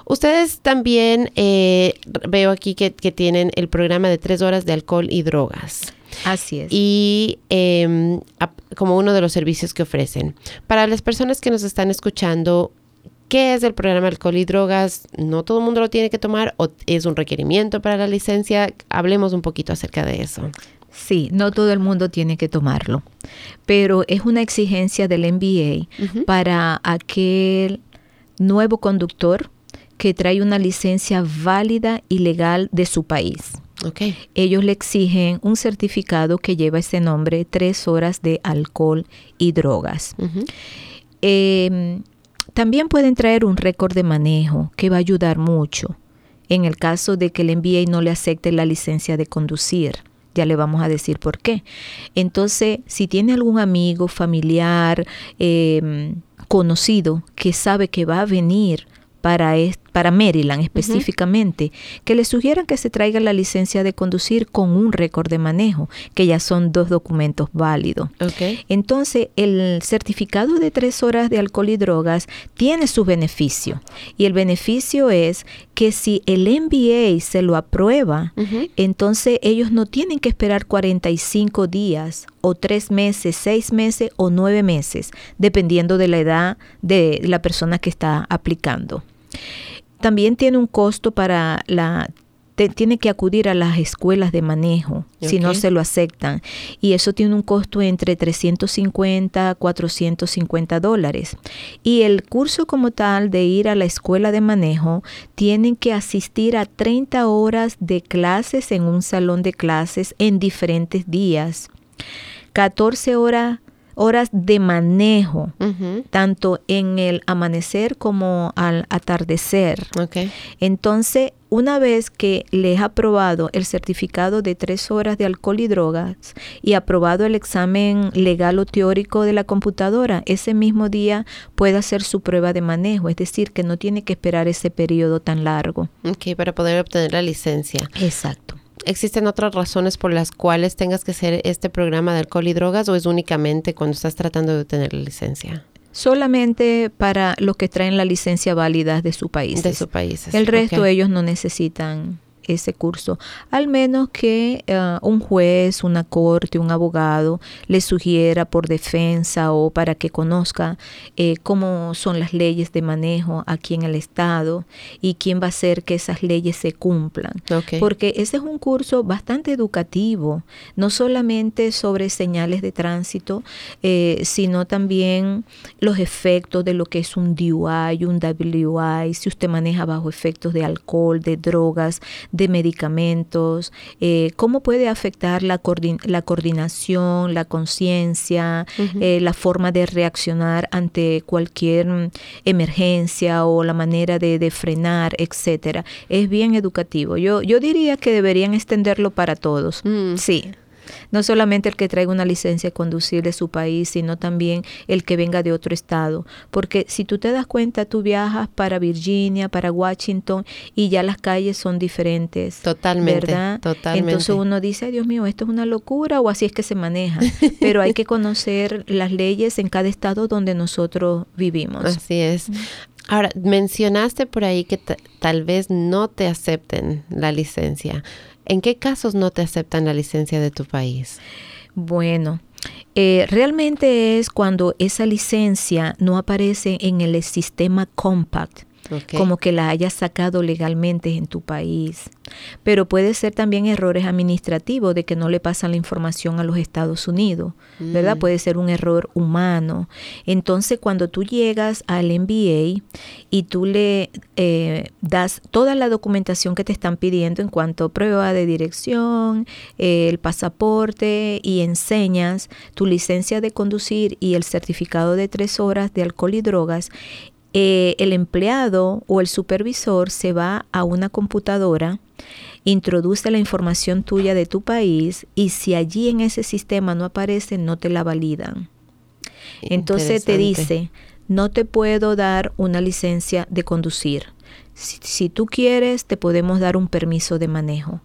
Ustedes también eh, veo aquí que, tienen el programa de tres horas de alcohol y drogas. Así es. Y em, como uno de los servicios que ofrecen. Para las personas que nos están escuchando, ¿Qué es el programa Alcohol y Drogas? ¿No todo el mundo lo tiene que tomar o es un requerimiento para la licencia? Hablemos un poquito acerca de eso. Sí, no todo el mundo tiene que tomarlo, pero es una exigencia del MBA para aquel nuevo conductor que trae una licencia válida y legal de su país. Okay. Ellos le exigen un certificado que lleva ese nombre, tres horas de alcohol y drogas. También pueden traer un récord de manejo que va a ayudar mucho en el caso de que el MBA no le acepte la licencia de conducir. Ya le vamos a decir por qué. Entonces, si tiene algún amigo, familiar, em, conocido que sabe que va a venir para, para Maryland específicamente, que le sugieran que se traiga la licencia de conducir con un récord de manejo, que ya son dos documentos válidos. Entonces, el certificado de tres horas de alcohol y drogas tiene su beneficio. Y el beneficio es que si el MBA se lo aprueba, entonces ellos no tienen que esperar 45 días o tres meses, seis meses o nueve meses, dependiendo de la edad de la persona que está aplicando. También tiene un costo para la tiene que acudir a las escuelas de manejo si no se lo aceptan. Y eso tiene un costo entre 350 a 450 dólares. Y el curso como tal de ir a la escuela de manejo tienen que asistir a 30 horas de clases en un salón de clases en diferentes días. 14 horas horas de manejo, tanto en el amanecer como al atardecer. Entonces, una vez que les ha aprobado el certificado de tres horas de alcohol y drogas y aprobado el examen legal o teórico de la computadora, ese mismo día puede hacer su prueba de manejo, es decir, que no tiene que esperar ese periodo tan largo. Ok, para poder obtener la licencia. Exacto. ¿Existen otras razones por las cuales tengas que hacer este programa de alcohol y drogas o es únicamente cuando estás tratando de obtener la licencia? Solamente para los que traen la licencia válida de su país. De su país. El resto ellos no necesitan ese curso, al menos que eh, un juez, una corte, un abogado le sugiera por defensa o para que conozca eh, cómo son las leyes de manejo aquí en el Estado y quién va a hacer que esas leyes se cumplan. Porque ese es un curso bastante educativo, no solamente sobre señales de tránsito, eh, sino también los efectos de lo que es un DUI, un WI, si usted maneja bajo efectos de alcohol, de drogas, de medicamentos, eh, cómo puede afectar la, la coordinación, la conciencia, eh, la forma de reaccionar ante cualquier mm, emergencia o la manera de, frenar, etcétera. Es bien educativo. Yo, yo diría que deberían extenderlo para todos. Mm. Sí. No solamente el que traiga una licencia de conducir de su país, sino también el que venga de otro estado. Porque si tú te das cuenta, tú viajas para Virginia, para Washington y ya las calles son diferentes. Totalmente. ¿Verdad? Totalmente. Entonces uno dice, Dios mío, esto es una locura o así es que se maneja. Pero hay que conocer las leyes en cada estado donde nosotros vivimos. Así es. Ahora, mencionaste por ahí que tal vez no te acepten la licencia. ¿En qué casos no te aceptan la licencia de tu país? Bueno, eh, realmente es cuando esa licencia no aparece en el sistema compact como que la hayas sacado legalmente en tu país. Pero puede ser también errores administrativos de que no le pasan la información a los Estados Unidos, ¿verdad? Mm. Puede ser un error humano. Entonces, cuando tú llegas al MBA y tú le eh, das toda la documentación que te están pidiendo en cuanto a prueba de dirección, el pasaporte y enseñas tu licencia de conducir y el certificado de tres horas de alcohol y drogas, eh, el empleado o el supervisor se va a una computadora, introduce la información tuya de tu país y si allí en ese sistema no aparece, no te la validan. Entonces te dice, no te puedo dar una licencia de conducir. si, tú quieres, te podemos dar un permiso de manejo.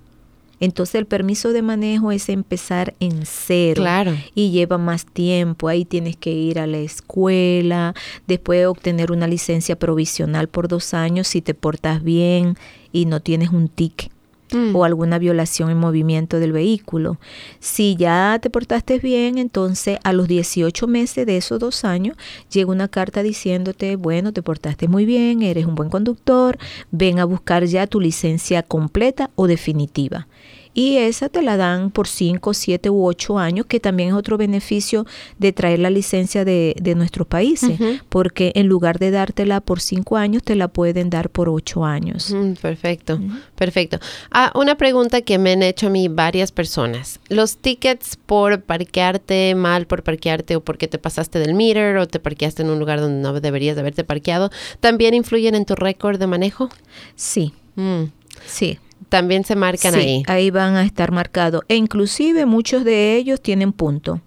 Entonces el permiso de manejo es empezar en cero claro. y lleva más tiempo. Ahí tienes que ir a la escuela, después obtener una licencia provisional por dos años si te portas bien y no tienes un tic mm. o alguna violación en movimiento del vehículo. Si ya te portaste bien, entonces a los 18 meses de esos dos años llega una carta diciéndote, bueno, te portaste muy bien, eres un buen conductor, ven a buscar ya tu licencia completa o definitiva y esa te la dan por 5, 7 u 8 años, que también es otro beneficio de traer la licencia de, de nuestros países, porque en lugar de dártela por 5 años, te la pueden dar por 8 años. perfecto, perfecto. Ah, una pregunta que me han hecho a mí varias personas. Los tickets por parquearte mal, por parquearte o porque te pasaste del meter o te parqueaste en un lugar donde no deberías de haberte parqueado, ¿también influyen en tu récord de manejo? Sí. Mm. Sí también se marcan sí, ahí. Ahí van a estar marcados. E inclusive muchos de ellos tienen punto.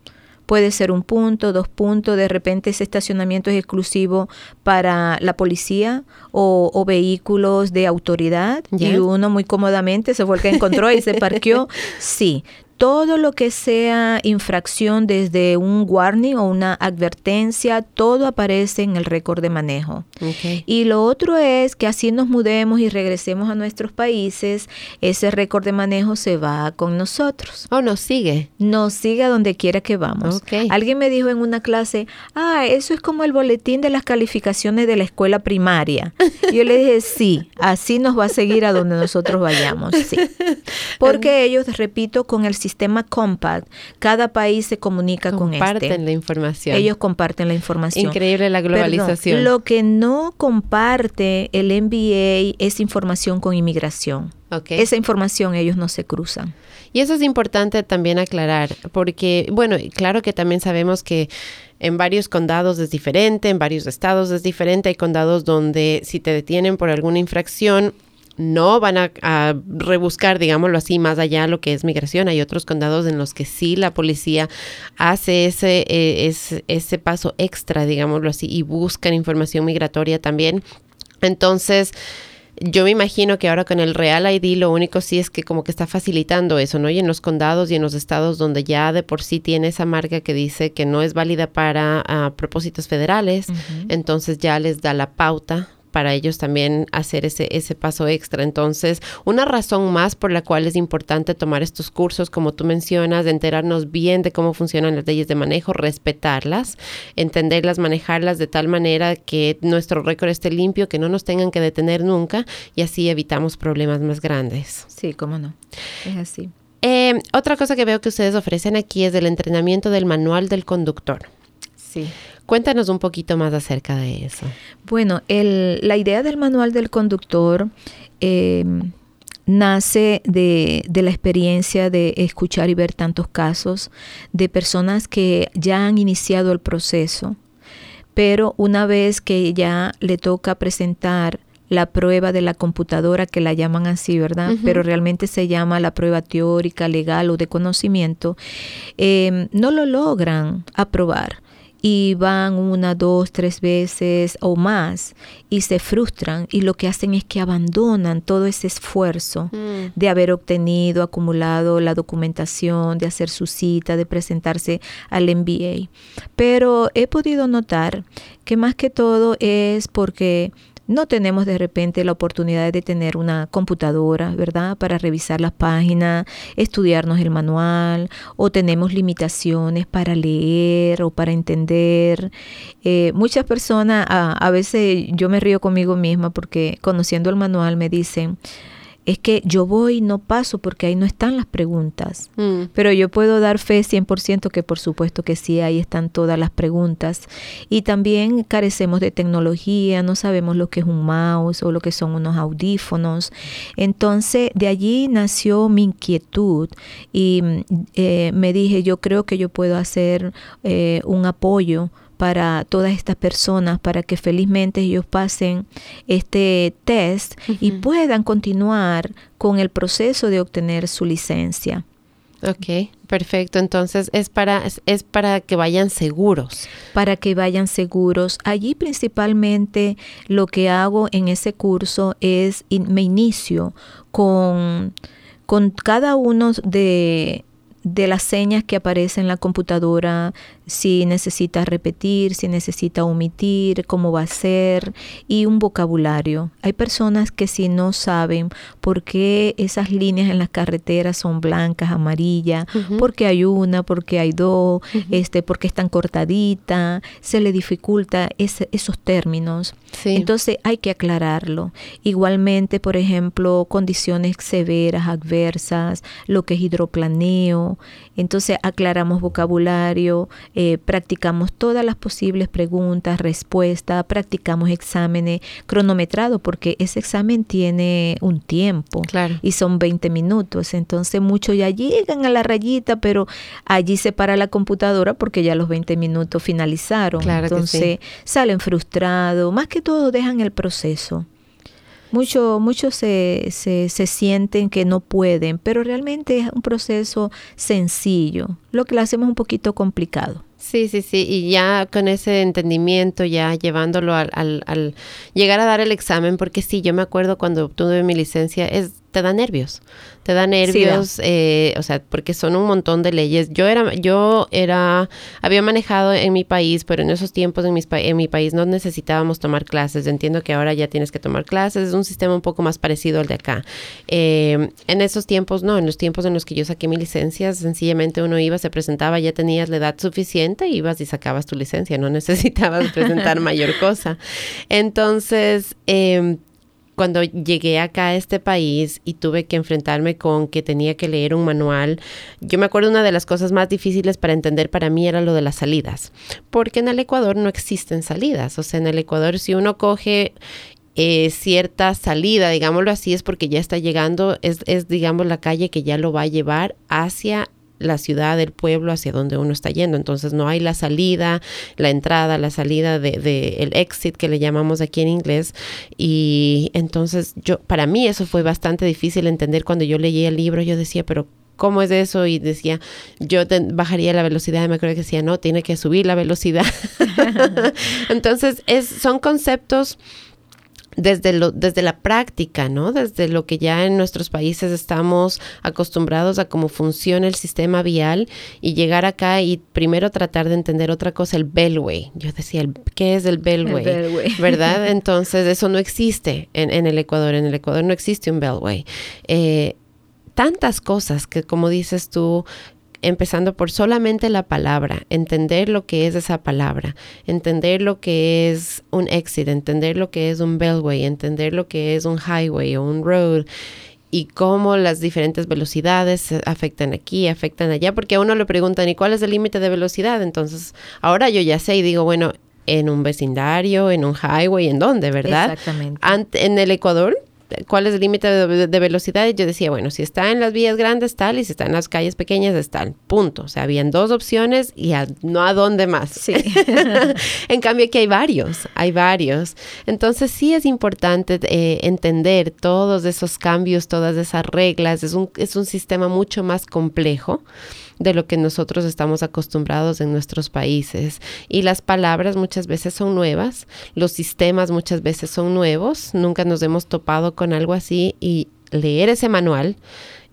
Puede ser un punto, dos puntos, de repente ese estacionamiento es exclusivo para la policía o, vehículos de autoridad y uno muy cómodamente se fue el que encontró y se parqueó. Sí, todo lo que sea infracción desde un warning o una advertencia, todo aparece en el récord de manejo. Y lo otro es que así nos mudemos y regresemos a nuestros países, ese récord de manejo se va con nosotros. ¿O oh, nos sigue? Nos sigue a donde quiera que vamos. Alguien me dijo en una clase, ah, eso es como el boletín de las calificaciones de la escuela primaria. yo le dije, sí, así nos va a seguir a donde nosotros vayamos, sí. Porque ellos, repito, con el sistema Compact, cada país se comunica con este. Comparten la información. Ellos comparten la información. Increíble la globalización. lo que no comparte el NBA es información con inmigración. Esa información ellos no se cruzan. Y eso es importante también aclarar, porque, bueno, claro que también sabemos que en varios condados es diferente, en varios estados es diferente. Hay condados donde si te detienen por alguna infracción, no van a, rebuscar, digámoslo así, más allá lo que es migración. Hay otros condados en los que sí la policía hace ese, eh, ese paso extra, digámoslo así, y buscan información migratoria también. Entonces, yo me imagino que ahora con el Real ID lo único sí es que como que está facilitando eso, ¿no? Y en los condados y en los estados donde ya de por sí tiene esa marca que dice que no es válida para ah, propósitos federales, entonces ya les da la pauta para ellos también hacer ese, ese paso extra. Entonces, una razón más por la cual es importante tomar estos cursos, como tú mencionas, de enterarnos bien de cómo funcionan las leyes de manejo, respetarlas, entenderlas, manejarlas de tal manera que nuestro récord esté limpio, que no nos tengan que detener nunca y así evitamos problemas más grandes. Sí, cómo no. Es así. Eh, otra cosa que veo que ustedes ofrecen aquí es el entrenamiento del manual del conductor. Sí. Cuéntanos un poquito más acerca de eso. Bueno, la idea del manual del conductor em, nace de, la experiencia de escuchar y ver tantos casos de personas que ya han iniciado el proceso, pero una vez que ya le toca presentar la prueba de la computadora, que la llaman así, ¿verdad? Pero realmente se llama la prueba teórica, legal o de conocimiento, em, no lo logran aprobar y van una, dos, tres veces o más y se frustran y lo que hacen es que abandonan todo ese esfuerzo mm. de haber obtenido, acumulado la documentación, de hacer su cita, de presentarse al MBA. Pero he podido notar que más que todo es porque no tenemos de repente la oportunidad de tener una computadora, ¿verdad? Para revisar las páginas, estudiarnos el manual, o tenemos limitaciones para leer o para entender. Eh, muchas personas, a, a veces yo me río conmigo misma porque conociendo el manual me dicen, es que yo voy y no paso porque ahí no están las preguntas. Mm. Pero yo puedo dar fe 100% que por supuesto que sí, ahí están todas las preguntas. Y también carecemos de tecnología, no sabemos lo que es un mouse o lo que son unos audífonos. Entonces, de allí nació mi inquietud y eh, me dije, yo creo que yo puedo hacer eh, un apoyo para todas estas personas, para que felizmente ellos pasen este test y puedan continuar con el proceso de obtener su licencia. Ok, perfecto. Entonces es para, es para que vayan seguros. Para que vayan seguros. Allí principalmente lo que hago en ese curso es me inicio con, con cada uno de de las señas que aparecen en la computadora, si necesita repetir, si necesita omitir, cómo va a ser y un vocabulario. Hay personas que si no saben por qué esas líneas en las carreteras son blancas, amarillas, porque hay una, porque hay dos, este, porque están cortaditas, se le dificulta esos términos. Entonces hay que aclararlo. Igualmente, por ejemplo, condiciones severas, adversas, lo que es hidroplaneo. Entonces aclaramos vocabulario, eh, practicamos todas las posibles preguntas, respuestas, practicamos exámenes cronometrados porque ese examen tiene un tiempo y son 20 minutos. Entonces muchos ya llegan a la rayita, pero allí se para la computadora porque ya los 20 minutos finalizaron. Entonces salen frustrados, más que todo dejan el proceso. Muchos mucho se, se, se sienten que no pueden, pero realmente es un proceso sencillo, lo que lo hacemos un poquito complicado. Sí, sí, sí, y ya con ese entendimiento, ya llevándolo al, al, al, llegar a dar el examen, porque sí, yo me acuerdo cuando obtuve mi licencia, es, te da nervios, te da nervios, sí, eh, o sea, porque son un montón de leyes. Yo era, yo era, había manejado en mi país, pero en esos tiempos en, mis, en mi país no necesitábamos tomar clases. Entiendo que ahora ya tienes que tomar clases, es un sistema un poco más parecido al de acá. Eh, en esos tiempos, no, en los tiempos en los que yo saqué mi licencia, sencillamente uno iba, se presentaba, ya tenías la edad suficiente, ibas y sacabas tu licencia, no necesitabas presentar mayor cosa. Entonces, eh, cuando llegué acá a este país y tuve que enfrentarme con que tenía que leer un manual, yo me acuerdo una de las cosas más difíciles para entender para mí era lo de las salidas, porque en el Ecuador no existen salidas, o sea, en el Ecuador si uno coge eh, cierta salida, digámoslo así, es porque ya está llegando, es, es digamos la calle que ya lo va a llevar hacia la ciudad, el pueblo hacia donde uno está yendo. Entonces no hay la salida, la entrada, la salida de, de, el exit que le llamamos aquí en inglés. Y entonces yo, para mí eso fue bastante difícil entender cuando yo leí el libro. Yo decía, pero ¿cómo es eso? Y decía, yo te, bajaría la velocidad. Y me acuerdo que decía, no, tiene que subir la velocidad. entonces es, son conceptos desde, lo, desde la práctica, ¿no? Desde lo que ya en nuestros países estamos acostumbrados a cómo funciona el sistema vial y llegar acá y primero tratar de entender otra cosa, el Bellway. Yo decía, ¿qué es el Bellway? El Bellway. ¿Verdad? Entonces, eso no existe en, en, el Ecuador. En el Ecuador no existe un Bellway. Eh, tantas cosas que, como dices tú, empezando por solamente la palabra, entender lo que es esa palabra, entender lo que es un exit, entender lo que es un bellway, entender lo que es un highway o un road y cómo las diferentes velocidades afectan aquí, afectan allá, porque a uno le preguntan, ¿y cuál es el límite de velocidad? Entonces, ahora yo ya sé y digo, bueno, en un vecindario, en un highway, ¿en dónde, verdad? Exactamente. En el Ecuador cuál es el límite de, de, velocidad. Y yo decía, bueno, si está en las vías grandes, tal, y si está en las calles pequeñas, es tal. Punto. O sea, habían dos opciones y a, no a dónde más. Sí. en cambio, aquí hay varios, hay varios. Entonces, sí es importante eh, entender todos esos cambios, todas esas reglas. Es un, es un sistema mucho más complejo de lo que nosotros estamos acostumbrados en nuestros países. Y las palabras muchas veces son nuevas, los sistemas muchas veces son nuevos, nunca nos hemos topado con algo así y leer ese manual.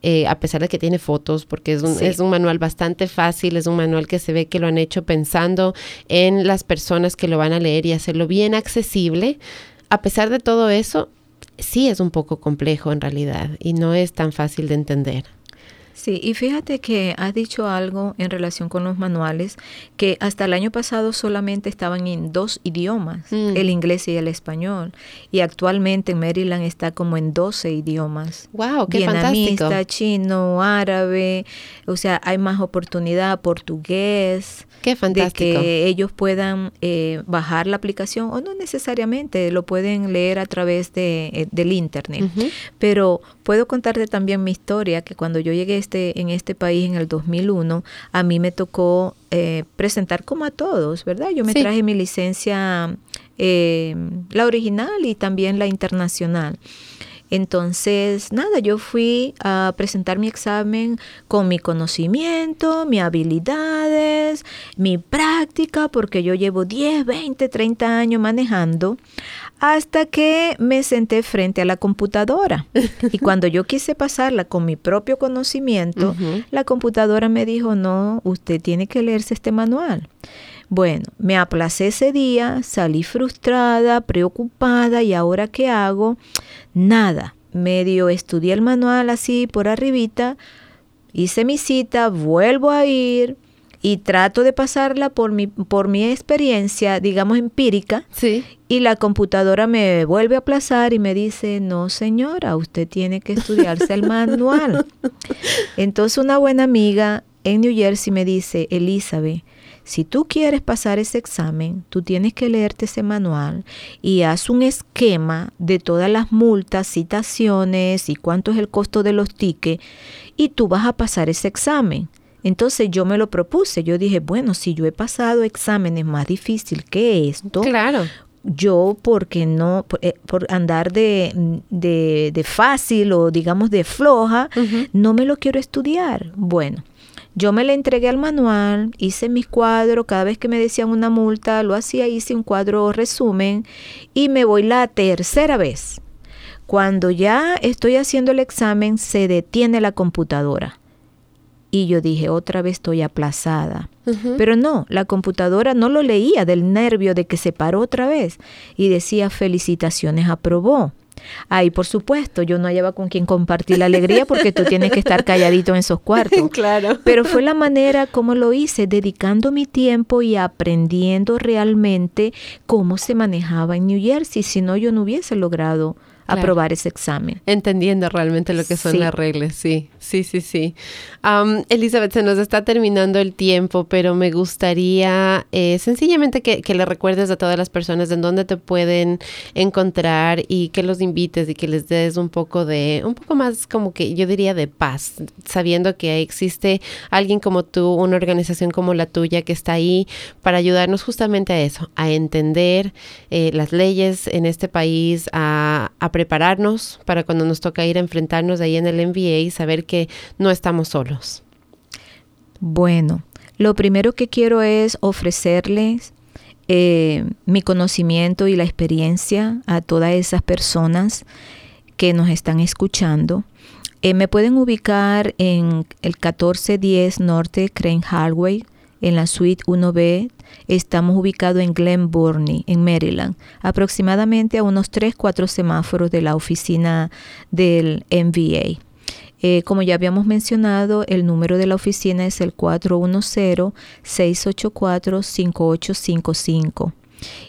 Eh, a pesar de que tiene fotos, porque es un, sí. es un manual bastante fácil, es un manual que se ve que lo han hecho pensando en las personas que lo van a leer y hacerlo bien accesible. A pesar de todo eso, sí es un poco complejo en realidad y no es tan fácil de entender. Sí, y fíjate que has dicho algo en relación con los manuales, que hasta el año pasado solamente estaban en dos idiomas, mm. el inglés y el español, y actualmente en Maryland está como en 12 idiomas. ¡Wow! ¡Qué Vietnamita, fantástico! chino, árabe, o sea, hay más oportunidad, portugués. ¡Qué fantástico! De que ellos puedan eh, bajar la aplicación, o no necesariamente, lo pueden leer a través de, eh, del internet. Uh -huh. Pero puedo contarte también mi historia, que cuando yo llegué este, en este país en el 2001, a mí me tocó eh, presentar como a todos, ¿verdad? Yo me sí. traje mi licencia, eh, la original y también la internacional. Entonces, nada, yo fui a presentar mi examen con mi conocimiento, mis habilidades, mi práctica, porque yo llevo 10, 20, 30 años manejando, hasta que me senté frente a la computadora. Y cuando yo quise pasarla con mi propio conocimiento, uh -huh. la computadora me dijo, no, usted tiene que leerse este manual. Bueno, me aplacé ese día, salí frustrada, preocupada y ahora qué hago? Nada. Medio estudié el manual así por arribita, hice mi cita, vuelvo a ir y trato de pasarla por mi, por mi experiencia, digamos, empírica. Sí. Y la computadora me vuelve a aplazar y me dice, no señora, usted tiene que estudiarse el manual. Entonces una buena amiga en New Jersey me dice, Elizabeth, si tú quieres pasar ese examen, tú tienes que leerte ese manual y haz un esquema de todas las multas, citaciones y cuánto es el costo de los tickets y tú vas a pasar ese examen. Entonces yo me lo propuse, yo dije, bueno, si yo he pasado exámenes más difíciles que esto, claro. yo porque no por, eh, andar de, de, fácil o digamos de floja no me lo quiero estudiar bueno yo me le entregué al manual, hice mis cuadros, cada vez que me decían una multa, lo hacía, hice un cuadro resumen y me voy la tercera vez. Cuando ya estoy haciendo el examen, se detiene la computadora. Y yo dije, otra vez estoy aplazada. Pero no, la computadora no lo leía del nervio de que se paró otra vez. Y decía, felicitaciones, aprobó. Ahí, por supuesto, yo no hallaba con quien compartir la alegría porque tú tienes que estar calladito en esos cuartos. Claro. Pero fue la manera como lo hice, dedicando mi tiempo y aprendiendo realmente cómo se manejaba en New Jersey. Si no, yo no hubiese logrado aprobar ese examen. Entendiendo realmente lo que son las reglas, sí, sí, sí, sí. Elizabeth, se nos está terminando el tiempo, pero me gustaría eh, sencillamente que, le recuerdes a todas las personas en dónde te pueden encontrar y que los invites y que les des un poco de, un poco más como que yo diría de paz, sabiendo que existe alguien como tú, una organización como la tuya que está ahí para ayudarnos justamente a eso, a entender eh, las leyes en este país, a, a prepararnos para cuando nos toca ir a enfrentarnos ahí en el MBA y saber que no estamos solos? Bueno, lo primero que quiero es ofrecerles eh, mi conocimiento y la experiencia a todas esas personas que nos están escuchando. Eh, me pueden ubicar en el 1410 Norte Crane Highway, en la suite 1B. Estamos ubicados en Glen Burnie, en Maryland, aproximadamente a unos 3-4 semáforos de la oficina del MVA. Eh, como ya habíamos mencionado, el número de la oficina es el 410-684-5855.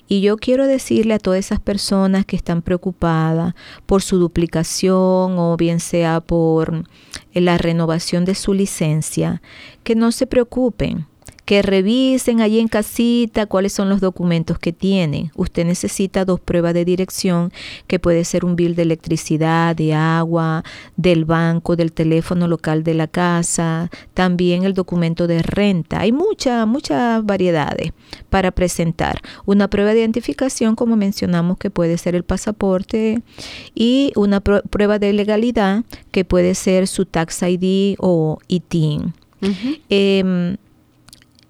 Y yo quiero decirle a todas esas personas que están preocupadas por su duplicación o bien sea por la renovación de su licencia, que no se preocupen que revisen allí en casita cuáles son los documentos que tienen. Usted necesita dos pruebas de dirección, que puede ser un bill de electricidad, de agua, del banco, del teléfono local de la casa, también el documento de renta. Hay muchas, muchas variedades para presentar. Una prueba de identificación, como mencionamos, que puede ser el pasaporte y una prueba de legalidad, que puede ser su tax ID o ITIN.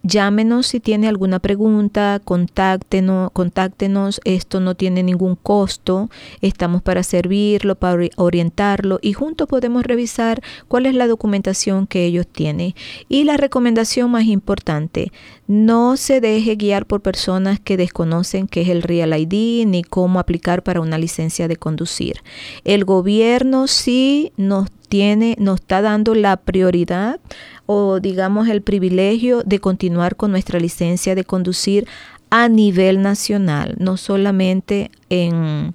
Llámenos si tiene alguna pregunta, contáctenos, esto no tiene ningún costo, estamos para servirlo, para orientarlo y juntos podemos revisar cuál es la documentación que ellos tienen. Y la recomendación más importante, no se deje guiar por personas que desconocen qué es el Real ID ni cómo aplicar para una licencia de conducir. El gobierno sí nos tiene, nos está dando la prioridad o digamos el privilegio de continuar con nuestra licencia de conducir a nivel nacional, no solamente en,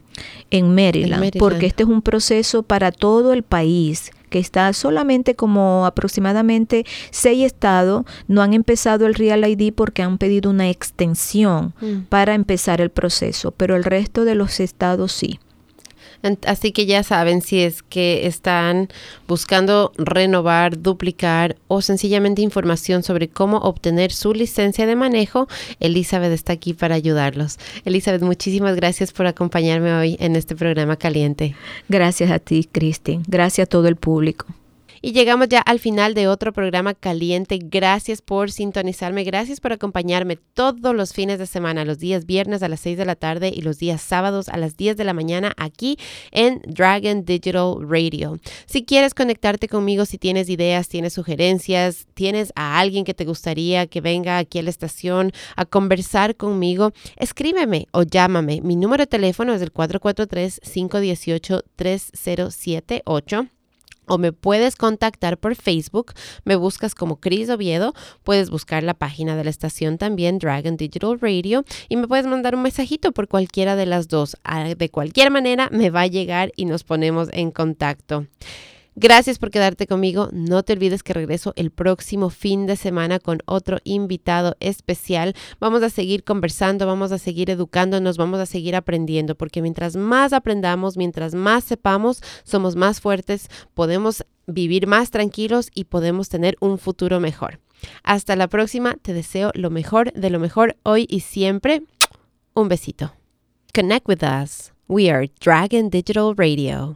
en, Maryland, porque este es un proceso para todo el país que está solamente como aproximadamente seis estados no han empezado el Real ID porque han pedido una extensión mm. para empezar el proceso, pero el resto de los estados sí. Así que ya saben si es que están buscando renovar, duplicar o sencillamente información sobre cómo obtener su licencia de manejo, Elizabeth está aquí para ayudarlos. Elizabeth, muchísimas gracias por acompañarme hoy en este programa caliente. Gracias a ti, Cristi. Gracias a todo el público. Y llegamos ya al final de otro programa caliente. Gracias por sintonizarme, gracias por acompañarme todos los fines de semana, los días viernes a las 6 de la tarde y los días sábados a las 10 de la mañana aquí en Dragon Digital Radio. Si quieres conectarte conmigo, si tienes ideas, tienes sugerencias, tienes a alguien que te gustaría que venga aquí a la estación a conversar conmigo, escríbeme o llámame. Mi número de teléfono es el 443 518 3078 o me puedes contactar por Facebook, me buscas como Cris Oviedo, puedes buscar la página de la estación también, Dragon Digital Radio, y me puedes mandar un mensajito por cualquiera de las dos. Ah, de cualquier manera me va a llegar y nos ponemos en contacto. Gracias por quedarte conmigo. No te olvides que regreso el próximo fin de semana con otro invitado especial. Vamos a seguir conversando, vamos a seguir educándonos, vamos a seguir aprendiendo, porque mientras más aprendamos, mientras más sepamos, somos más fuertes, podemos vivir más tranquilos y podemos tener un futuro mejor. Hasta la próxima, te deseo lo mejor de lo mejor hoy y siempre. Un besito. Connect with us. We are Dragon Digital Radio.